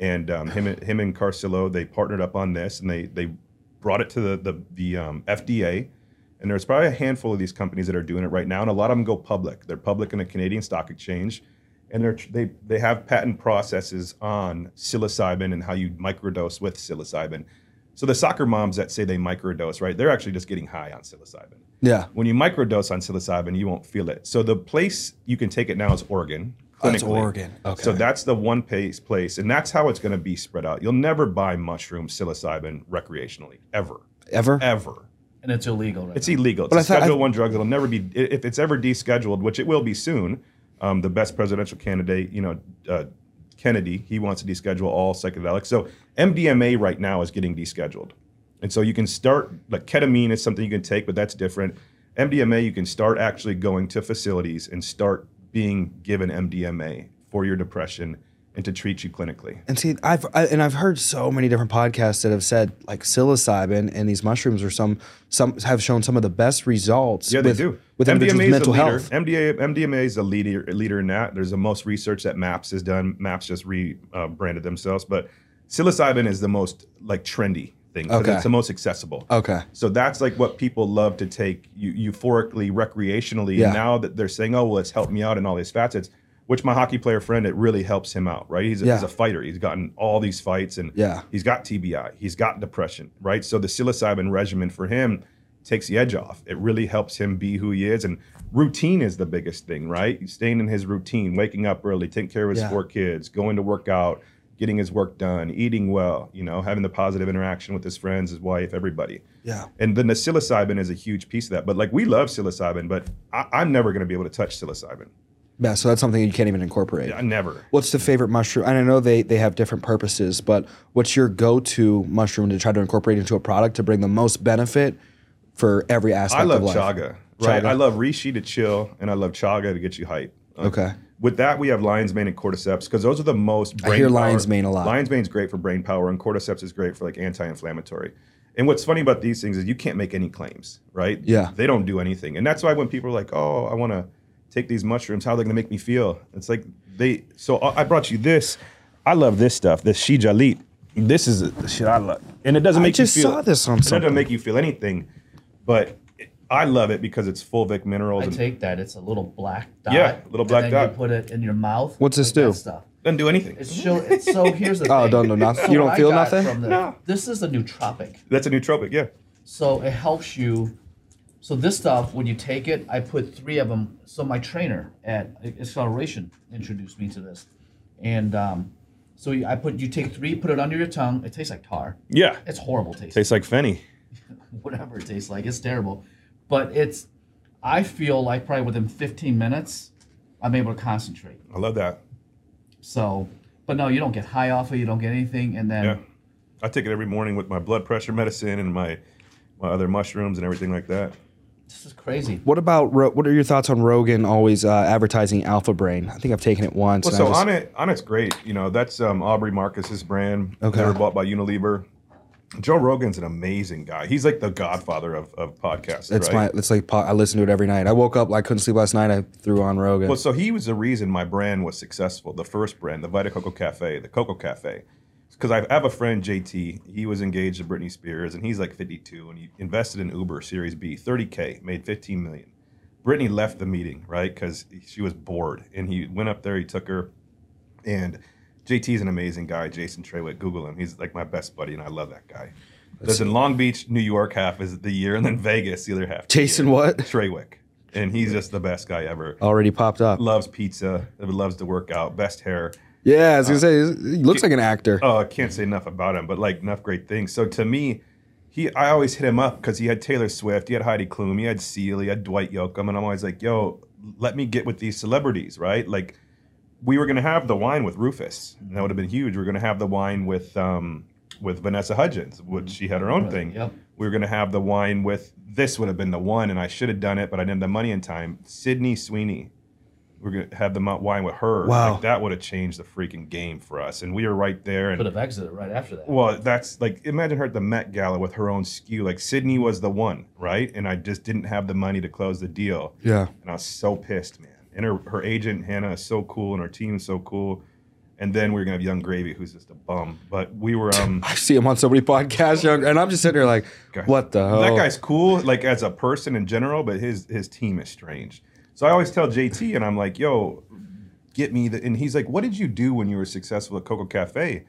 Speaker 2: and um, him and- him and Carcillo they partnered up on this, and they they brought it to the the, the um, FDA. And there's probably a handful of these companies that are doing it right now, and a lot of them go public. They're public in the Canadian Stock Exchange, and they're they they have patent processes on psilocybin and how you microdose with psilocybin. So the soccer moms that say they microdose, right? They're actually just getting high on psilocybin.
Speaker 1: Yeah.
Speaker 2: When you microdose on psilocybin, you won't feel it. So the place you can take it now is Oregon.
Speaker 1: Oh, it's. Oregon. Okay.
Speaker 2: So that's the one place, place, and that's how it's going to be spread out. You'll never buy mushroom psilocybin recreationally, ever,
Speaker 1: Ever?
Speaker 2: ever.
Speaker 3: And it's illegal. Right
Speaker 2: It's
Speaker 3: now.
Speaker 2: illegal. It's
Speaker 1: But
Speaker 2: a
Speaker 1: I thought-
Speaker 2: Schedule
Speaker 1: I-
Speaker 2: One drug. It'll never be if it's ever descheduled, which it will be soon. Um, the best presidential candidate, you know, uh, Kennedy, he wants to deschedule all psychedelics. So MDMA right now is getting descheduled, and so you can start like ketamine is something you can take, but that's different. MDMA, you can start actually going to facilities and start being given MDMA for your depression and to treat you clinically.
Speaker 1: And see, I've I, and I've heard so many different podcasts that have said like psilocybin and these mushrooms are some some have shown some of the best results.
Speaker 2: Yeah,
Speaker 1: with,
Speaker 2: they do.
Speaker 1: with
Speaker 2: MDMA
Speaker 1: mental health.
Speaker 2: MDA, MDMA is a leader, leader in that. There's the most research that MAPS has done. MAPS just rebranded uh, themselves, but psilocybin is the most like trendy thing because
Speaker 1: Okay.
Speaker 2: it's the most accessible.
Speaker 1: Okay.
Speaker 2: So that's like what people love to take eu- euphorically, recreationally.
Speaker 1: Yeah.
Speaker 2: And now that they're saying, "Oh, well, it's helped me out in all these facets," which my hockey player friend, it really helps him out, right? He's a, he's a fighter. He's gotten all these fights, and
Speaker 1: Yeah.
Speaker 2: he's got TBI. He's got depression, right? So the psilocybin regimen for him takes the edge off. It really helps him be who he is, and routine is the biggest thing, right? Staying in his routine, waking up early, taking care of his
Speaker 1: Yeah.
Speaker 2: four kids, going to work out. Getting his work done, eating well, you know, having the positive interaction with his friends, his wife, everybody.
Speaker 1: Yeah.
Speaker 2: And then the psilocybin is a huge piece of that. But like we love psilocybin, but I, I'm never going to be able to touch psilocybin.
Speaker 1: Yeah. So that's something you can't even incorporate.
Speaker 2: I never.
Speaker 1: What's the favorite mushroom? And I know they they have different purposes, but what's your go-to mushroom to try to incorporate into a product to bring the most benefit for every aspect
Speaker 2: I love
Speaker 1: of life?
Speaker 2: chaga. Right.
Speaker 1: Chaga.
Speaker 2: I love reishi to chill, and I love chaga to get you hype. Uh,
Speaker 1: Okay.
Speaker 2: With that, we have lion's mane and cordyceps because those are the most.
Speaker 1: I
Speaker 2: Brain
Speaker 1: hear
Speaker 2: power-
Speaker 1: lion's mane a lot.
Speaker 2: Lion's mane is great for brain power, and cordyceps is great for like anti-inflammatory. And what's funny about these things is you can't make any claims, right?
Speaker 1: Yeah.
Speaker 2: They don't do anything, and that's why when people are like, "Oh, I want to take these mushrooms, how they're they going to make me feel?" It's like they. So I I brought you this. I love this stuff. This shilajit. This is the shit I love, and it doesn't
Speaker 1: I
Speaker 2: make
Speaker 1: just
Speaker 2: you feel.
Speaker 1: saw this on
Speaker 2: It
Speaker 1: something.
Speaker 2: doesn't make you feel anything, but it- I love it because it's fulvic minerals
Speaker 3: I
Speaker 2: and
Speaker 3: take that. It's a little black dot.
Speaker 2: Yeah, little black
Speaker 3: and then
Speaker 2: dot.
Speaker 3: You put it in your mouth.
Speaker 1: What's this
Speaker 3: like
Speaker 1: do?
Speaker 3: Stuff.
Speaker 2: doesn't do anything.
Speaker 3: It's show. It's so. Here's the
Speaker 1: Oh, don't do nothing?
Speaker 3: So
Speaker 1: You don't feel nothing?
Speaker 3: From the,
Speaker 2: No.
Speaker 3: This is a nootropic.
Speaker 2: That's a nootropic, yeah.
Speaker 3: So it helps you. So this stuff, when you take it, I put three of them. So my trainer at Acceleration introduced me to this, and um, so I put you take three, put it under your tongue. It tastes like tar.
Speaker 2: Yeah.
Speaker 3: It's horrible taste.
Speaker 2: Tastes like Fenny.
Speaker 3: Whatever it tastes like, it's terrible. But it's. I feel like probably within 15 minutes, I'm able to concentrate.
Speaker 2: I love that.
Speaker 3: So, but no, you don't get high off of it. You don't get anything, and then
Speaker 2: Yeah. I take it every morning with my blood pressure medicine and my my other mushrooms and everything like that.
Speaker 3: This is crazy.
Speaker 1: What about what are your thoughts on Rogan always uh, advertising Alpha Brain? I think I've taken it once.
Speaker 2: Well, so
Speaker 1: just-
Speaker 2: Onnit, on it's great. You know, that's um, Aubrey Marcus's brand.
Speaker 1: Okay.
Speaker 2: They were bought by Unilever. Joe Rogan's an amazing guy. He's like the godfather of, of podcasts.
Speaker 1: That's
Speaker 2: right?
Speaker 1: my. It's like po- I listen to it every night. I woke up. I couldn't sleep last night. I threw on Rogan.
Speaker 2: Well, so he was the reason my brand was successful. The first brand, the Vita Coco Cafe, the Coco Cafe. Because I have a friend, JT. He was engaged to Britney Spears, and he's like 52, and he invested in Uber Series B, 30k, made 15 million. Britney left the meeting, right? Because she was bored, and he went up there. He took her, And JT is an amazing guy. Jason Trawick, Google him. He's like my best buddy, and I love that guy. Lives in Long Beach, New York, half is the year, and then Vegas, the other half.
Speaker 1: Jason
Speaker 2: year.
Speaker 1: what?
Speaker 2: Trawick, and he's just the best guy ever.
Speaker 1: Already popped up.
Speaker 2: Loves pizza, loves to work out, best hair.
Speaker 1: Yeah, I was gonna say he looks like an actor.
Speaker 2: Oh, I can't say enough about him, but like enough great things. So to me, he I always hit him up because he had Taylor Swift, he had Heidi Klum, he had Seal, he had Dwight Yoakam, and I'm always like, yo, let me get with these celebrities, right? Like we were gonna have the wine with Rufus, and that would have been huge. We are gonna have the wine with um with Vanessa Hudgens, which she had her own
Speaker 3: Right,
Speaker 2: thing.
Speaker 3: yep.
Speaker 2: We were gonna have the wine with this would have been the one, and I should have done it, but I didn't have the money in time. Sydney Sweeney. We're gonna have the mo- wine with her.
Speaker 1: Wow.
Speaker 2: Like, that would have changed the freaking game for us, and we were right there. And
Speaker 3: Could have exited right after that.
Speaker 2: well, that's like imagine her at the Met Gala with her own SKU. Like Sydney was the one, right? And I just didn't have the money to close the deal,
Speaker 1: Yeah.
Speaker 2: and I was so pissed, man. And her her agent Hannah is so cool, and her team is so cool. And then we are gonna have Yung Gravy, who's just a bum. But we were um
Speaker 1: I see him on so many podcasts, young, and I'm just sitting there like,
Speaker 2: guy-
Speaker 1: what the hell?
Speaker 2: that guy's cool, like as a person in general, but his his team is strange. So I always tell JT, and I'm like, yo, get me the. And he's like, what did you do when you were successful at Coco Cafe?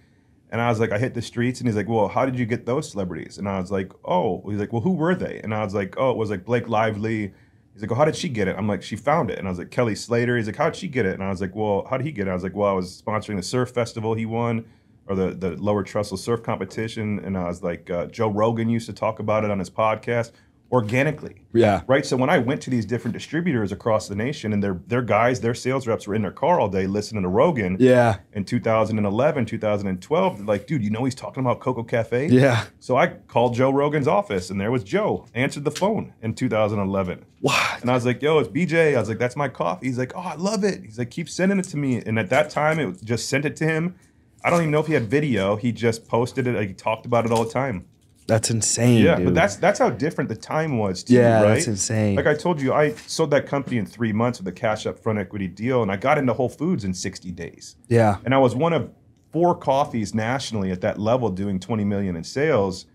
Speaker 2: And I was like, I hit the streets, and he's like, well, how did you get those celebrities? And I was like, oh, he's like, well, who were they? And I was like, oh, it was like Blake Lively. He's like, well, how did she get it? I'm like, she found it. And I was like, Kelly Slater. He's like, how did she get it? And I was like, well, how did he get it? I was like, well, I was sponsoring the surf festival he won, or the the Lower Trestle Surf Competition. And I was like, uh, Joe Rogan used to talk about it on his podcast organically
Speaker 1: yeah.
Speaker 2: right? So when I went to these different distributors across the nation, and their their guys, their sales reps were in their car all day listening to Rogan.
Speaker 1: Yeah.
Speaker 2: In 2011, 2012, they're like, dude, you know he's talking about Coco Cafe.
Speaker 1: Yeah.
Speaker 2: So I called Joe Rogan's office, and there was Joe. Answered the phone in 2011.
Speaker 1: What?
Speaker 2: And I was like, yo, it's BJ. I was like, that's my coffee. He's like, oh, I love it. He's like, keep sending it to me. And at that time, it just sent it to him. I don't even know if he had video. He just posted it. Like, he talked about it all the time.
Speaker 1: That's insane.
Speaker 2: Yeah,
Speaker 1: dude.
Speaker 2: but that's that's how different the time was too,
Speaker 1: Yeah,
Speaker 2: right?
Speaker 1: that's insane.
Speaker 2: Like I told you, I sold that company in three months with a cash up front equity deal, and I got into Whole Foods in 60 days.
Speaker 1: yeah.
Speaker 2: And I was one of four coffees nationally at that level doing 20 million in sales.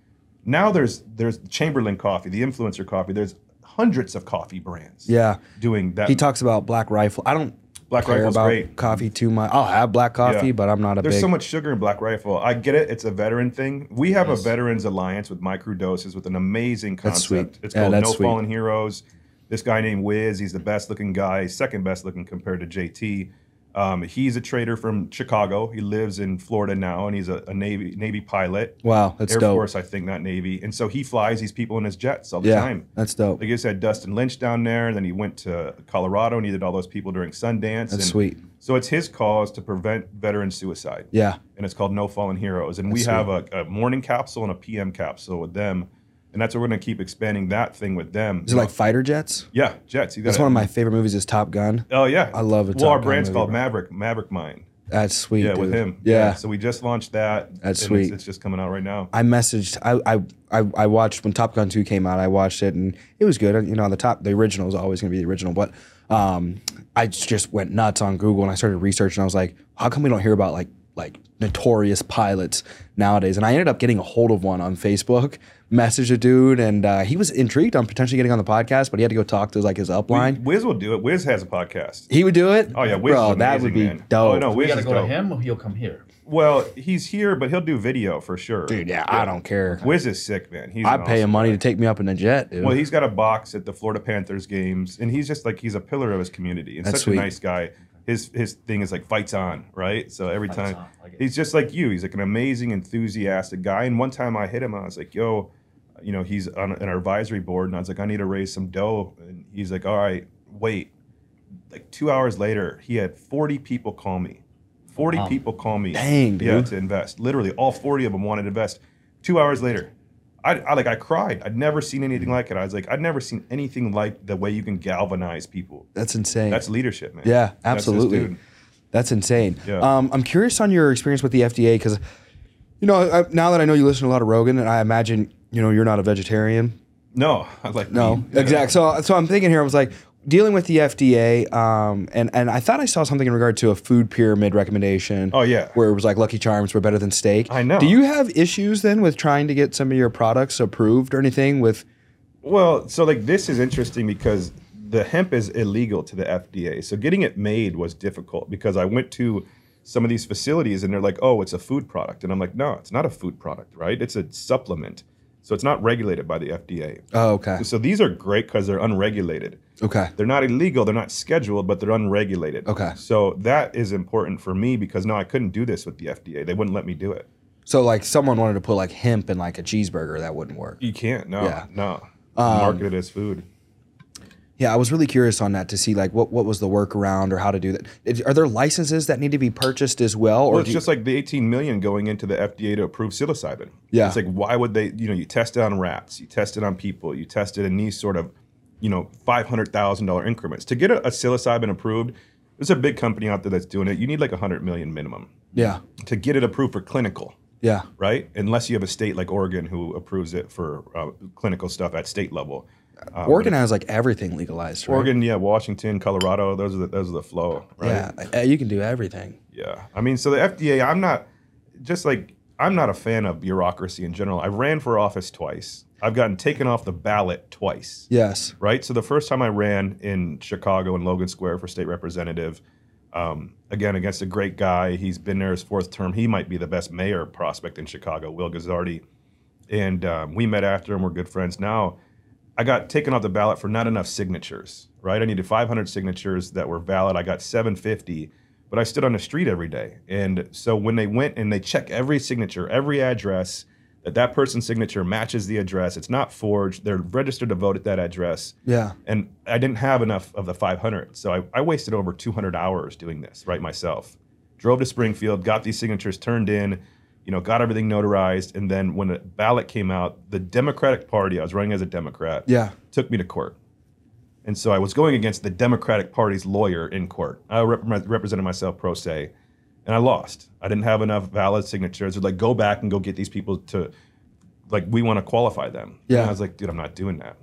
Speaker 2: Now there's there's Chamberlain Coffee, the influencer coffee. There's hundreds of coffee brands.
Speaker 1: Yeah.
Speaker 2: doing that.
Speaker 1: He talks about Black Rifle. I don't
Speaker 2: Black
Speaker 1: care
Speaker 2: Rifle's
Speaker 1: about
Speaker 2: great.
Speaker 1: coffee too much. I'll have black coffee,
Speaker 2: Yeah.
Speaker 1: but I'm not a
Speaker 2: There's
Speaker 1: big.
Speaker 2: so much sugar in Black Rifle. I get it. It's a veteran thing. We have a veterans alliance with Microdoses with an amazing concept.
Speaker 1: That's sweet.
Speaker 2: It's
Speaker 1: Yeah,
Speaker 2: called
Speaker 1: that's
Speaker 2: No
Speaker 1: sweet.
Speaker 2: Fallen Heroes. This guy named Wiz, he's the best looking guy, second best looking compared to JT. Um, he's a trader from Chicago. He lives in Florida now, and he's a, a Navy Navy pilot.
Speaker 1: wow, that's
Speaker 2: Air
Speaker 1: dope.
Speaker 2: Force, I think, not Navy. And so he flies these people in his jets all the
Speaker 1: yeah,
Speaker 2: time.
Speaker 1: that's dope.
Speaker 2: Like I said, Dustin Lynch down there, and then he went to Colorado and he did all those people during Sundance.
Speaker 1: That's
Speaker 2: and
Speaker 1: sweet.
Speaker 2: So it's his cause to prevent veteran suicide
Speaker 1: Yeah,
Speaker 2: and it's called No Fallen Heroes. And we
Speaker 1: That's
Speaker 2: have a, a morning capsule and a PM capsule with them, and that's what we're going to keep expanding that thing with them.
Speaker 1: is it like fighter jets?
Speaker 2: yeah, jets?
Speaker 1: That's one of my favorite movies. Is Top Gun.
Speaker 2: Oh yeah,
Speaker 1: I love a
Speaker 2: Well, our
Speaker 1: Gun
Speaker 2: brand's
Speaker 1: movie,
Speaker 2: called
Speaker 1: bro.
Speaker 2: Maverick, Maverick Mine.
Speaker 1: That's sweet.
Speaker 2: Yeah, with
Speaker 1: dude.
Speaker 2: him.
Speaker 1: Yeah.
Speaker 2: So we just launched that.
Speaker 1: That's
Speaker 2: and
Speaker 1: sweet.
Speaker 2: It's, it's just coming out right now.
Speaker 1: I messaged. I, I I I watched when Top Gun two came out. I watched it and it was good. You know, the top the original is always going to be the original, but um, I just went nuts on Google and I started researching. I was like, how come we don't hear about like like notorious pilots nowadays? And I ended up getting a hold of one on Facebook. Messaged a dude and uh, he was intrigued on potentially getting on the podcast, but he had to go talk to like his upline.
Speaker 2: Wiz will do it. Wiz has a podcast.
Speaker 1: he would do it.
Speaker 2: Oh yeah, Wiz
Speaker 1: bro,
Speaker 2: is
Speaker 1: that would be
Speaker 2: man.
Speaker 1: dope.
Speaker 2: Oh no,
Speaker 3: we
Speaker 2: Wiz
Speaker 3: got to
Speaker 2: is
Speaker 3: go to him or he'll come here.
Speaker 2: Well, he's here, but he'll do video for sure.
Speaker 1: dude. Yeah, I don't care.
Speaker 2: Wiz is sick, man. He's
Speaker 1: I'd
Speaker 2: an
Speaker 1: pay him money
Speaker 2: guy.
Speaker 1: to take me up in a jet, dude.
Speaker 2: Well, he's got a box at the Florida Panthers games, and he's just like he's a pillar of his community and
Speaker 1: That's
Speaker 2: such
Speaker 1: sweet.
Speaker 2: a nice guy. His his thing is like fights on, right? So every
Speaker 3: Fights
Speaker 2: time
Speaker 3: like
Speaker 2: he's just like you. He's like an amazing, enthusiastic guy. And one time I hit him, I was like, "Yo, you know, he's on an advisory board," and I was like, "I need to raise some dough," and he's like, "All right, wait." Like two hours later, he had forty people call me. Forty
Speaker 3: Wow.
Speaker 2: people call me.
Speaker 1: Dang,
Speaker 2: Yeah, to invest. Literally, all forty of them wanted to invest. Two hours later, I, I like I cried. I'd never seen anything like it. I was like, I'd never seen anything like the way you can galvanize people.
Speaker 1: That's insane.
Speaker 2: That's leadership, man.
Speaker 1: Yeah,
Speaker 2: That's
Speaker 1: absolutely.
Speaker 2: dude.
Speaker 1: That's insane.
Speaker 2: Yeah.
Speaker 1: Um, I'm curious on your experience with the FDA because, you know, I, now that I know you listen to a lot of Rogan, and I imagine you know you're not a vegetarian.
Speaker 2: No, I like
Speaker 1: No.
Speaker 2: Yeah.
Speaker 1: exact. So, so I'm thinking here. I was like dealing with the FDA, um, and and I thought I saw something in regard to a food pyramid recommendation.
Speaker 2: Oh, yeah.
Speaker 1: where it was like Lucky Charms were better than steak.
Speaker 2: I know.
Speaker 1: Do you have issues then with trying to get some of your products approved or anything with?
Speaker 2: Well, so like this is interesting because the hemp is illegal to the FDA. So getting it made was difficult because I went to some of these facilities and they're like, oh, it's a food product. And I'm like, no, it's not a food product, right? It's a supplement. So it's not regulated by the FDA.
Speaker 1: Oh, okay.
Speaker 2: So these are great because they're unregulated.
Speaker 1: Okay.
Speaker 2: They're not illegal, they're not scheduled, but they're unregulated.
Speaker 1: Okay.
Speaker 2: So that is important for me because no, I couldn't do this with the FDA. They wouldn't let me do it.
Speaker 1: So like someone wanted to put like hemp in like a cheeseburger, that wouldn't work.
Speaker 2: You can't. No.
Speaker 1: Yeah.
Speaker 2: No.
Speaker 1: Um,
Speaker 2: Market it as food.
Speaker 1: Yeah, I was really curious on that to see like what, what was the workaround or how to do that. Is- Are there licenses that need to be purchased as well? Or
Speaker 2: Well, it's
Speaker 1: do you-
Speaker 2: just like the 18 million going into the FDA to approve psilocybin.
Speaker 1: Yeah.
Speaker 2: It's like why would they? You know, you test it on rats, you test it on people, you test it in these sort of, you know, five hundred thousand dollar increments to get a, a psilocybin approved. There's a big company out there that's doing it. You need like a hundred million minimum
Speaker 1: yeah,
Speaker 2: to get it approved for clinical,
Speaker 1: yeah,
Speaker 2: right? Unless you have a state like Oregon who approves it for uh, clinical stuff at state level. Uh,
Speaker 1: Oregon has like everything legalized, right?
Speaker 2: Oregon, yeah, Washington, Colorado, those are the, those are the flow, right?
Speaker 1: Yeah, uh, you can do everything.
Speaker 2: Yeah. I mean, so the FDA, I'm not just like I'm not a fan of bureaucracy in general. I ran for office twice. I've gotten taken off the ballot twice.
Speaker 1: Yes.
Speaker 2: Right. So the first time I ran in Chicago in Logan Square for state representative, um, again against a great guy. He's been there his fourth term. He might be the best mayor prospect in Chicago, Will Guzzardi. And um, we met after, and we're good friends now. I got taken off the ballot for not enough signatures, right? I needed 500 signatures that were valid. I got 750, but I stood on the street every day. And so when they went and they check every signature, every address, that that person's signature matches the address, it's not forged, they're registered to vote at that address.
Speaker 1: Yeah.
Speaker 2: And I didn't have enough of the 500. So I, I wasted over 200 hours doing this, right, myself. Drove to Springfield, got these signatures turned in, you know, got everything notarized. And then when the ballot came out, the Democratic Party, I was running as a Democrat,
Speaker 1: Yeah.
Speaker 2: took me to court. And so I was going against the Democratic Party's lawyer in court. I rep- represented myself pro se, and I lost. I didn't have enough valid signatures. They're like, go back and go get these people to, like, we want to qualify them.
Speaker 1: Yeah.
Speaker 2: And I was like, dude, I'm not doing that.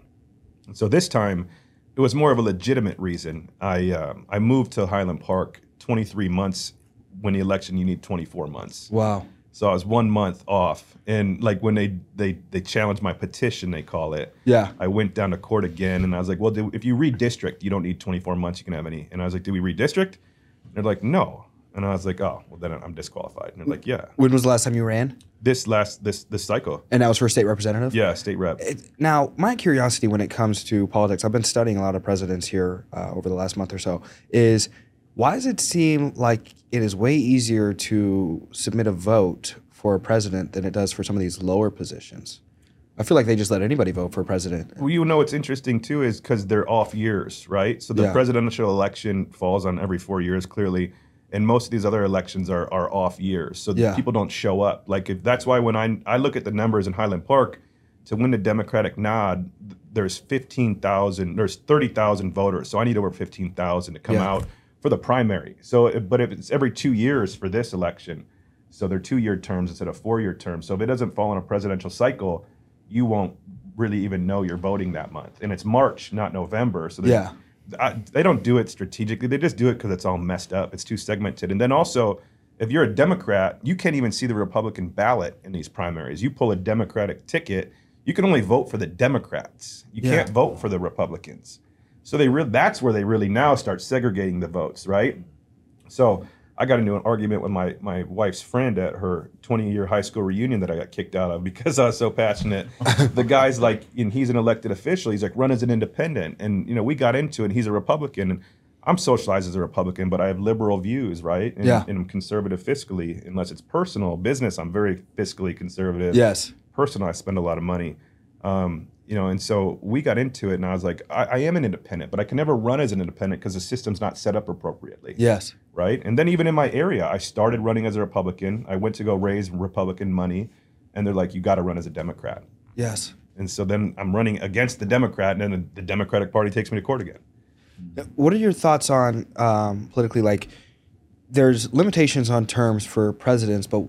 Speaker 2: And so this time, it was more of a legitimate reason. I um, I moved to Highland Park 23 months. When the election, you need 24 months.
Speaker 1: Wow.
Speaker 2: So I was one month off, and like when they they they challenged my petition, they call it.
Speaker 1: Yeah.
Speaker 2: I went down to court again, and I was like, "Well, do, if you redistrict, you don't need 24 months. You can have any." And I was like, "Do we redistrict?" And they're like, "No." And I was like, "Oh, well, then I'm disqualified." And they're like, "Yeah."
Speaker 1: When was the last time you ran?
Speaker 2: This last this this cycle,
Speaker 1: And that was for state representative.
Speaker 2: yeah, state rep.
Speaker 1: It, now, my curiosity when it comes to politics, I've been studying a lot of presidents here uh, over the last month or so, is why does it seem like it is way easier to submit a vote for a president than it does for some of these lower positions? I feel like they just let anybody vote for a president.
Speaker 2: Well, you know what's interesting too is because they're off years, right? So the
Speaker 1: Yeah.
Speaker 2: presidential election falls on every four years, clearly, and most of these other elections are are off years. So
Speaker 1: Yeah.
Speaker 2: people don't show up. Like if that's why when I I look at the numbers in Highland Park, to win the Democratic nod, th- there's fifteen thousand, there's thirty thousand voters. So I need over fifteen thousand to come
Speaker 1: Yeah.
Speaker 2: out for the primary. So, but if it's every two years for this election, so they're two-year terms instead of four-year terms. So if it doesn't fall in a presidential cycle, you won't really even know you're voting that month. And it's March, not November. So
Speaker 1: Yeah.
Speaker 2: I, they don't do it strategically. They just do it because it's all messed up. It's too segmented. And then also, if you're a Democrat, you can't even see the Republican ballot in these primaries. You pull a Democratic ticket, you can only vote for the Democrats. You
Speaker 1: Yeah.
Speaker 2: can't vote for the Republicans. So they re- that's where they really now start segregating the votes, right? So I got into an argument with my my wife's friend at her 20 year high school reunion that I got kicked out of because I was so passionate. the guy's like, and he's an elected official. He's like, run as an independent, and you know we got into it. And He's a Republican, and I'm socialized as a Republican, but I have liberal views, right? And,
Speaker 1: Yeah.
Speaker 2: and I'm conservative fiscally, unless it's personal business. I'm very fiscally conservative
Speaker 1: Yes.
Speaker 2: personal, I spend a lot of money. Um, you know, and so we got into it, and I was like, I, I am an independent, but I can never run as an independent because the system's not set up appropriately,
Speaker 1: Yes.
Speaker 2: right? And then even in my area, I started running as a Republican. I went to go raise Republican money, and they're like, you got to run as a Democrat.
Speaker 1: Yes.
Speaker 2: And so then I'm running against the Democrat, and then the, the Democratic Party takes me to court again.
Speaker 1: What are your thoughts on um, politically? Like, there's limitations on terms for presidents, but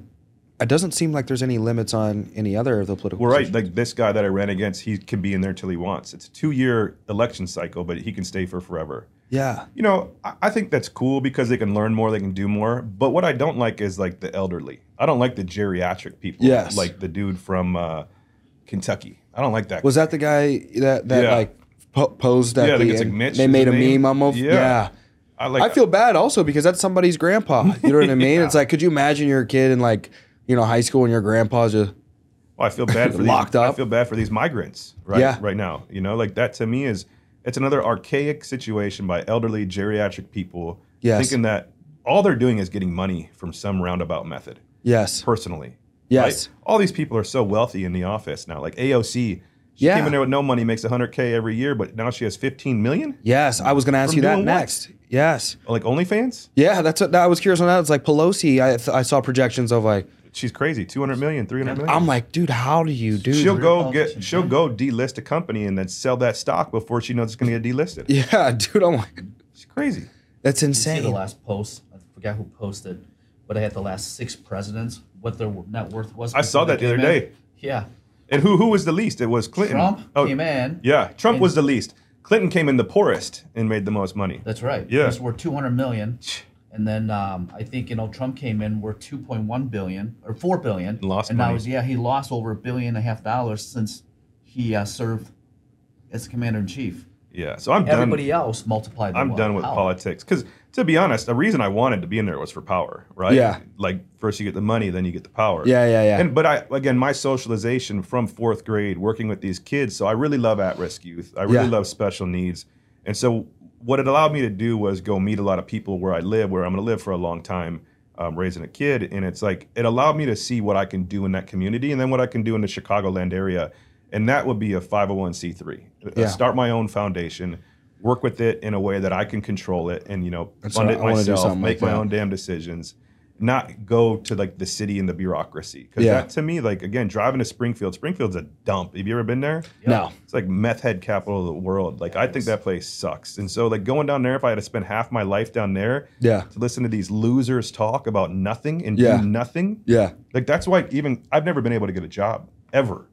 Speaker 1: it doesn't seem like there's any limits on any other of the political.
Speaker 2: Well, right, like this guy that I ran against, he can be in there till he wants. It's a two-year election cycle, but he can stay for forever.
Speaker 1: yeah.
Speaker 2: You know, I, I think that's cool because they can learn more, they can do more. But what I don't like is like the elderly. I don't like the geriatric people.
Speaker 1: Yes.
Speaker 2: Like the dude from uh, Kentucky. I don't like that.
Speaker 1: Was that the guy that that
Speaker 2: Yeah.
Speaker 1: like po- posed at
Speaker 2: Yeah,
Speaker 1: the
Speaker 2: like? Mitch
Speaker 1: They made a
Speaker 2: name.
Speaker 1: meme almost.
Speaker 2: Yeah.
Speaker 1: Yeah.
Speaker 2: I like-
Speaker 1: I feel bad also because that's somebody's grandpa. You know what I mean? It's like, could you imagine you're a kid and like, you know, high school and your grandpa's just
Speaker 2: Well, I feel bad for
Speaker 1: Locked
Speaker 2: these, I feel bad for these migrants right
Speaker 1: Yeah.
Speaker 2: right now. You know, like that to me is it's another archaic situation by elderly geriatric people
Speaker 1: Yes.
Speaker 2: thinking that all they're doing is getting money from some roundabout method.
Speaker 1: yes,
Speaker 2: Personally,
Speaker 1: Yes.
Speaker 2: right? All these people are so wealthy in the office now. Like AOC, she
Speaker 1: Yeah.
Speaker 2: came in there with no money, makes 100k every year, but now she has 15 million.
Speaker 1: yes. I was gonna ask
Speaker 2: From
Speaker 1: you that
Speaker 2: what?
Speaker 1: next. Yes,
Speaker 2: Like OnlyFans,
Speaker 1: yeah. That's what I was curious on that. It's like Pelosi. I th- I saw projections of like,
Speaker 2: she's crazy. 200 million, 300 million.
Speaker 1: I'm like, dude, how do you do?
Speaker 2: she'll go get she'll go delist a company and then sell that stock before she knows it's going to get delisted.
Speaker 1: Yeah, dude. I'm like,
Speaker 2: She's crazy.
Speaker 1: that's
Speaker 3: You see the last post. I forgot who posted, but I had the last six presidents, what their net worth was.
Speaker 2: I saw that the other
Speaker 3: in.
Speaker 2: day.
Speaker 3: Yeah,
Speaker 2: And who who was the least? It was Clinton.
Speaker 3: Trump
Speaker 2: Oh,
Speaker 3: came in.
Speaker 2: Yeah, Trump was the least. Clinton came in the poorest and made the most money.
Speaker 3: That's right.
Speaker 2: Yeah.
Speaker 3: Those were 200 million. And then um, I think you know Trump came in worth 2.1 billion or 4 billion.
Speaker 2: Lost
Speaker 3: and now
Speaker 2: money.
Speaker 3: he's yeah he lost over a billion and a half dollars since he uh, served as commander in chief.
Speaker 2: Yeah, so I'm done.
Speaker 3: Everybody else multiplied. the
Speaker 2: I'm done with
Speaker 3: How?
Speaker 2: politics because, to be honest, the reason I wanted to be in there was for power, right?
Speaker 1: Yeah.
Speaker 2: Like first you get the money, then you get the power.
Speaker 1: Yeah, yeah, yeah.
Speaker 2: And but I again, my socialization from fourth grade, working with these kids, so I really love at-risk youth. I really
Speaker 1: Yeah.
Speaker 2: love special needs, and so what it allowed me to do was go meet a lot of people where I live, where I'm going to live for a long time. Um, raising a kid, and it's like it allowed me to see what I can do in that community, and then what I can do in the Chicagoland area, and that would be a 501c3. Uh,
Speaker 1: Yeah.
Speaker 2: Start my own foundation, work with it in a way that I can control it, and you know,
Speaker 1: That's
Speaker 2: fund it
Speaker 1: I
Speaker 2: myself, make
Speaker 1: like
Speaker 2: my
Speaker 1: that.
Speaker 2: own damn decisions, not go to like the city and the bureaucracy. Because
Speaker 1: Yeah.
Speaker 2: that to me, like again, driving to Springfield, Springfield's a dump. Have you ever been there?
Speaker 1: No.
Speaker 2: It's like meth head capital of the world. Like I think that place sucks. And so like going down there, if I had to spend half my life down there
Speaker 1: Yeah.
Speaker 2: to listen to these losers talk about nothing and
Speaker 1: Yeah.
Speaker 2: do nothing,
Speaker 1: Yeah.
Speaker 2: like that's why even I've never been able to get a job ever,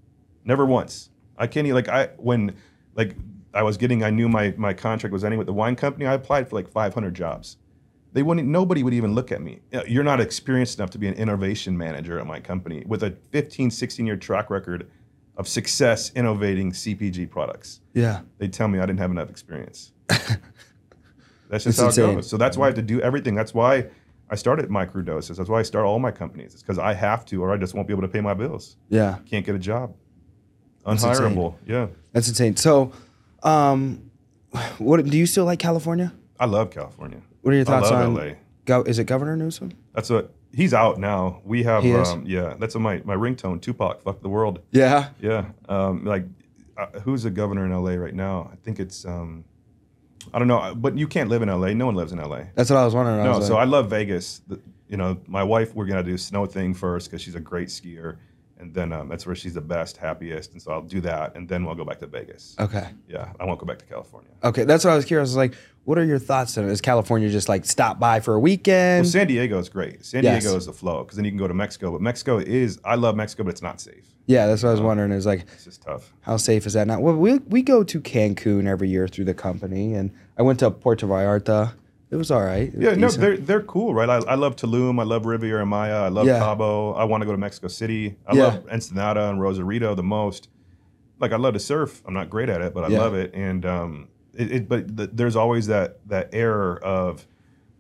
Speaker 2: never once. I can't even like I when like I was getting I knew my my contract was ending with the wine company. I applied for like 500 jobs. They wouldn't. Nobody would even look at me. You're not experienced enough to be an innovation manager at my company with a 15, 16 year track record of success innovating CPG products.
Speaker 1: Yeah.
Speaker 2: They tell me I didn't have enough experience. That's just
Speaker 1: It's
Speaker 2: how
Speaker 1: insane.
Speaker 2: it goes. So that's why I have to do everything. That's why I started microdoses. That's why I start all my companies. It's because I have to, or I just won't be able to pay my bills.
Speaker 1: Yeah.
Speaker 2: Can't get a job.
Speaker 1: That's.
Speaker 2: Unhireable. Yeah.
Speaker 1: That's insane. So, um, what do you still like California?
Speaker 2: I love California.
Speaker 1: What are your thoughts on?
Speaker 2: LA.
Speaker 1: Go, is it Governor Newsom?
Speaker 2: That's what he's out now. We have um, yeah, that's on my my ringtone, Tupac, fuck the world.
Speaker 1: Yeah.
Speaker 2: Yeah. Um, like uh, who's the governor in LA right now? I think it's um I don't know, but you can't live in LA. No one lives in LA.
Speaker 1: That's what I was wondering. I
Speaker 2: No,
Speaker 1: was
Speaker 2: so I love Vegas. The, you know, my wife, we're gonna do snow thing first because she's a great skier, and then um, that's where she's the best, happiest, and so I'll do that, and then we'll go back to Vegas.
Speaker 1: okay.
Speaker 2: Yeah, I won't go back to California.
Speaker 1: Okay. That's what I was curious. I was like, what are your thoughts on it? Is California just like stop by for a weekend?
Speaker 2: Well, San Diego is great. San
Speaker 1: Yes.
Speaker 2: Diego is the flow because then you can go to Mexico, but Mexico is I love Mexico, but it's not safe.
Speaker 1: yeah, that's what I was wondering. Is like,
Speaker 2: It's just tough.
Speaker 1: how safe is that now? Well, we we go to Cancun every year through the company, and I went to Puerto Vallarta. It was all right. Was
Speaker 2: Yeah, no, they're they're cool, right? I, I love Tulum, I love Riviera Maya, I love
Speaker 1: Yeah.
Speaker 2: Cabo. I want to go to Mexico City. I
Speaker 1: Yeah.
Speaker 2: love Ensenada and Rosarito the most. Like I love to surf. I'm not great at it, but I
Speaker 1: Yeah.
Speaker 2: love it. And um, it, it but th- there's always that that error of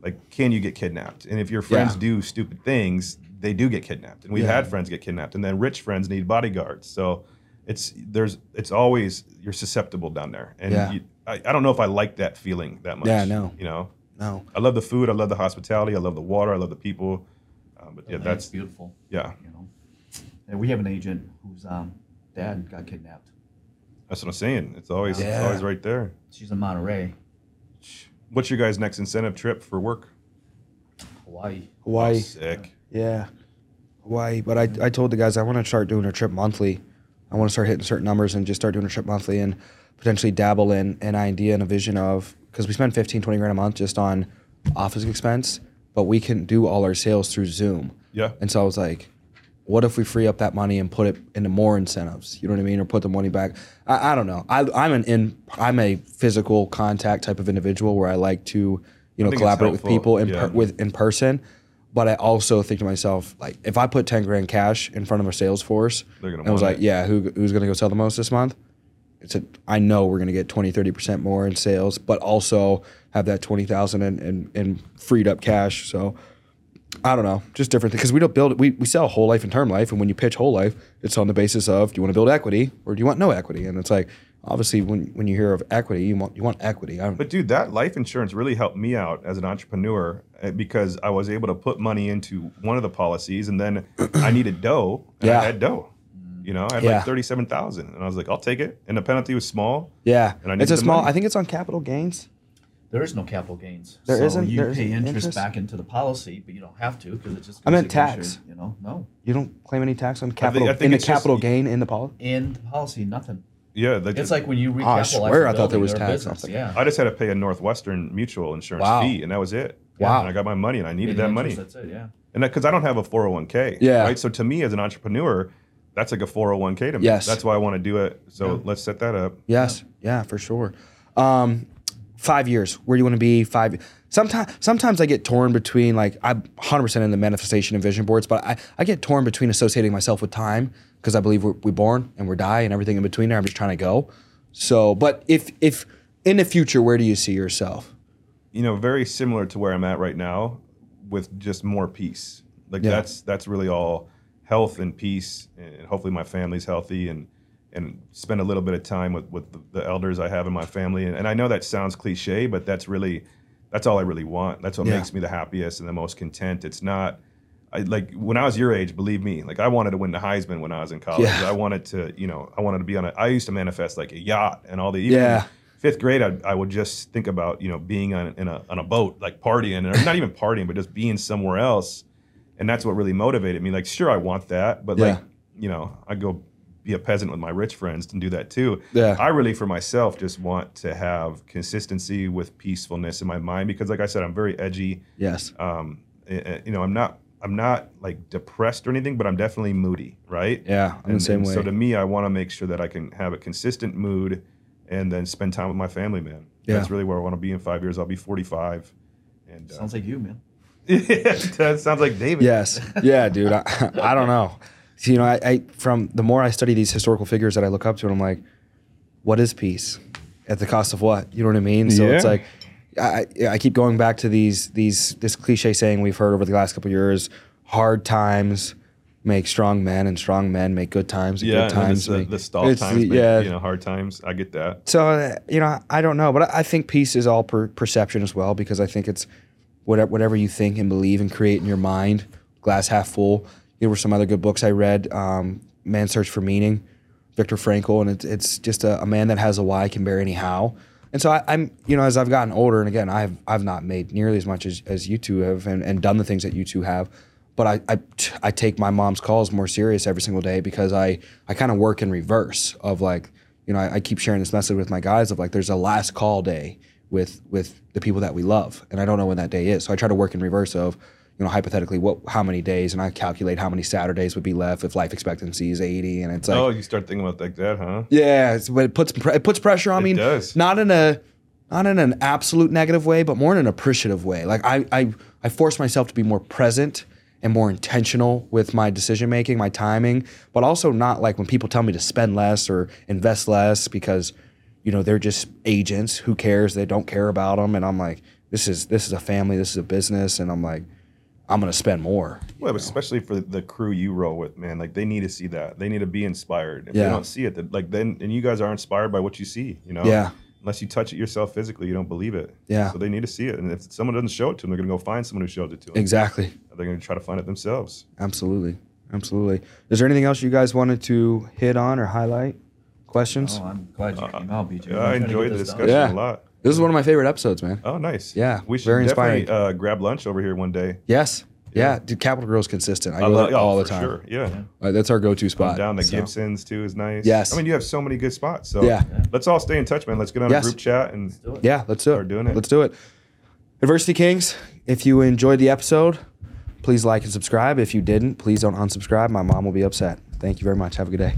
Speaker 2: like, can you get kidnapped? And if your friends
Speaker 1: Yeah.
Speaker 2: do stupid things, they do get kidnapped. And we've
Speaker 1: Yeah.
Speaker 2: had friends get kidnapped, and then rich friends need bodyguards. So it's there's it's always you're susceptible down there, and
Speaker 1: Yeah.
Speaker 2: you, I, I don't know if I like that feeling that much.
Speaker 1: Yeah, no.
Speaker 2: You know.
Speaker 1: no.
Speaker 2: I love the food. I love the hospitality. I love the water. I love the people. Um, but yeah, that's
Speaker 3: beautiful.
Speaker 2: yeah,
Speaker 3: You know, and we have an agent whose um, dad got kidnapped.
Speaker 2: That's what I'm saying. It's always it's
Speaker 1: Yeah.
Speaker 2: always right there.
Speaker 3: She's in Monterrey,
Speaker 2: What's your guys' next incentive trip for work?
Speaker 3: Hawaii.
Speaker 1: Hawaii.
Speaker 2: Oh, sick.
Speaker 1: Yeah, Hawaii. But I, I told the guys I want to start doing a trip monthly. I want to start hitting certain numbers and just start doing a trip monthly and potentially dabble in an idea and a vision of because we spend 15, 20 grand a month just on office expense, but we can do all our sales through Zoom.
Speaker 2: Yeah.
Speaker 1: And so I was like, what if we free up that money and put it into more incentives? You know what I mean? Or put the money back. I, I don't know. I, I'm an in. I'm a physical contact type of individual where I like to, you know, collaborate with people in
Speaker 2: yeah.
Speaker 1: per, with in person. But I also think to myself, like, if I put ten grand cash in front of a sales force,
Speaker 2: They're gonna
Speaker 1: and was like,
Speaker 2: it.
Speaker 1: yeah, who, who's gonna go sell the most this month? it's a I know we're going to get 20 30% more in sales, but also have that 20,000 and and and freed up cash. So I don't know, just different because we don't build we we sell whole life and term life and when you pitch whole life, it's on the basis of do you want to build equity or do you want no equity? And it's like obviously when when you hear of equity, you want you want equity. I,
Speaker 2: But dude, that life insurance really helped me out as an entrepreneur uh, because I was able to put money into one of the policies, and then I needed dough, and
Speaker 1: Yeah.
Speaker 2: I had dough. You know, I had
Speaker 1: Yeah.
Speaker 2: like thirty-seven thousand, and I was like, "I'll take it." And the penalty was small.
Speaker 1: yeah,
Speaker 2: And I
Speaker 1: it's a small.
Speaker 2: money.
Speaker 1: I think it's on capital gains.
Speaker 3: There is no capital gains.
Speaker 1: There
Speaker 3: so
Speaker 1: isn't?
Speaker 3: You
Speaker 1: There
Speaker 3: pay
Speaker 1: isn't
Speaker 3: interest,
Speaker 1: interest?
Speaker 3: back into the policy, but you don't have to because it just.
Speaker 1: I
Speaker 3: goes
Speaker 1: meant
Speaker 3: against
Speaker 1: tax.
Speaker 3: Your, you know, no.
Speaker 1: You don't claim any tax on capital
Speaker 2: I think
Speaker 1: in the
Speaker 2: it's just-
Speaker 1: capital gain in the policy.
Speaker 3: In the policy, nothing.
Speaker 2: Yeah, that
Speaker 3: It's like when you
Speaker 1: Oh, I swear I thought there was tax.
Speaker 3: business,
Speaker 1: I
Speaker 3: Yeah.
Speaker 2: I just had to pay a Northwestern Mutual insurance
Speaker 1: Wow.
Speaker 2: fee, and that was it.
Speaker 1: Wow.
Speaker 2: And I got my money, and I needed
Speaker 3: the
Speaker 2: that money.
Speaker 3: That's it. Yeah.
Speaker 2: And because I don't have a 401k.
Speaker 1: Yeah.
Speaker 2: Right. So to me, as an entrepreneur, that's like a 401k to me.
Speaker 1: Yes.
Speaker 2: That's why I want to do it. So
Speaker 3: Yeah.
Speaker 2: let's set that up.
Speaker 1: Yes, yeah, for sure. Um, five years, where do you want to be? Five. Sometimes, sometimes I get torn between like I'm 100 percent in the manifestation and vision boards, but I, I get torn between associating myself with time because I believe we're, we born and we're die and everything in between there. I'm just trying to go. So, but if if in the future, where do you see yourself?
Speaker 2: you know, very similar to where I'm at right now, with just more peace. Like
Speaker 1: Yeah.
Speaker 2: that's that's really all health and peace, and hopefully my family's healthy and and spend a little bit of time with with the, elders I have in my family. And, and I know that sounds cliche, but that's really that's all I really want. That's what
Speaker 1: Yeah.
Speaker 2: makes me the happiest and the most content. It's not. I, like when I was your age, believe me, like I wanted to win the Heisman when I was in college.
Speaker 1: Yeah.
Speaker 2: I wanted to, you know, I wanted to be on a. I used to manifest like a yacht and all the. Even
Speaker 1: Yeah.
Speaker 2: fifth grade, I, I would just think about you know being on in a on a boat, like partying, or not even partying, but just being somewhere else, and that's what really motivated me. Like, sure, I want that, but like you know, I go be a peasant with my rich friends and do that too.
Speaker 1: Yeah.
Speaker 2: I really, for myself, just want to have consistency with peacefulness in my mind because, like I said, I'm very edgy.
Speaker 1: Yes.
Speaker 2: Um, you know, I'm not. I'm not like depressed or anything, but I'm definitely moody, right?
Speaker 1: Yeah, I'm the same way.
Speaker 2: So to me, I want to make sure that I can have a consistent mood and then spend time with my family, man.
Speaker 1: Yeah.
Speaker 2: That's really where I want to be in five years. I'll be 45. And uh,
Speaker 3: Sounds like you, man.
Speaker 2: that sounds like David.
Speaker 1: Yes. Yeah, dude. I, I don't know. You know, I, I from the more I study these historical figures that I look up to, and I'm like, what is peace? At the cost of what? You know what I mean? So it's like I, I keep going back to these these this cliche saying we've heard over the last couple of years: hard times make strong men, and strong men make good times. And
Speaker 2: Yeah,
Speaker 1: good
Speaker 2: and
Speaker 1: times
Speaker 2: the,
Speaker 1: make,
Speaker 2: the stall times, make,
Speaker 1: yeah.
Speaker 2: you know, hard times. I get that.
Speaker 1: So uh, you know, I don't know, but I I think peace is all per- perception as well because I think it's whatever whatever you think and believe and create in your mind. Glass half full. There were some other good books I read. Um, Man's Search for Meaning, Viktor Frankl, and it's it's just a, a man that has a why can bear any how. And so I, I'm, you know, as I've gotten older, and again, I've I've not made nearly as much as, as you two have, and, and done the things that you two have. But I, I, I take my mom's calls more serious every single day because I, I kind of work in reverse of like, you know, I, I keep sharing this message with my guys of like, there's a last call day with with the people that we love, and I don't know when that day is. So I try to work in reverse of, you know, hypothetically, what how many days, and I calculate how many Saturdays would be left if life expectancy is 80, and it's like,
Speaker 2: oh, you start thinking about like that, huh?
Speaker 1: yeah, it's, but it puts it puts pressure on
Speaker 2: It
Speaker 1: me.
Speaker 2: does.
Speaker 1: Not in a not in an absolute negative way, but more in an appreciative way. Like I I I force myself to be more present and more intentional with my decision making, my timing, but also not like when people tell me to spend less or invest less because you know they're just agents. Who cares? They don't care about them, and I'm like, this is this is a family, this is a business, and I'm like, I'm gonna spend more.
Speaker 2: Well, especially for the crew you roll with, man. Like they need to see that. They need to be inspired. If
Speaker 1: Yeah.
Speaker 2: they don't see it, then, like then and you guys are inspired by what you see. You know.
Speaker 1: Yeah.
Speaker 2: Unless you touch it yourself physically, you don't believe it.
Speaker 1: Yeah.
Speaker 2: So they need to see it, and if someone doesn't show it to them, they're gonna go find someone who showed it to them.
Speaker 1: Exactly.
Speaker 2: They're gonna try to find it themselves.
Speaker 1: Absolutely. Absolutely. Is there anything else you guys wanted to hit on or highlight? Questions?
Speaker 3: Oh, I'm glad you uh, came out, BJ.
Speaker 2: Yeah,
Speaker 3: I'm
Speaker 2: I
Speaker 3: trying to
Speaker 2: enjoyed the discussion
Speaker 1: Yeah.
Speaker 2: a lot.
Speaker 1: This is one of my favorite episodes, man.
Speaker 2: Oh, nice.
Speaker 1: Yeah,
Speaker 2: we should
Speaker 1: very
Speaker 2: definitely
Speaker 1: inspiring.
Speaker 2: uh, grab lunch over here one day.
Speaker 1: Yes. Yeah, dude, Capital Grille's consistent. I,
Speaker 2: I
Speaker 1: go
Speaker 2: love
Speaker 1: there all
Speaker 2: oh,
Speaker 1: the time.
Speaker 2: Sure. Yeah.
Speaker 1: Uh, that's our go-to
Speaker 2: I'm
Speaker 1: spot.
Speaker 2: down the
Speaker 1: so.
Speaker 2: Gibsons too is nice.
Speaker 1: Yes.
Speaker 2: I mean, you have so many good spots. So
Speaker 1: Yeah.
Speaker 2: let's all stay in touch, man. Let's get on
Speaker 1: Yes.
Speaker 2: a group chat and
Speaker 3: Do it.
Speaker 1: Yeah, let's do it.
Speaker 2: Start doing it.
Speaker 1: Let's do it. Adversity Kings, if you enjoyed the episode, please like and subscribe. If you didn't, please don't unsubscribe. My mom will be upset. Thank you very much. Have a good day.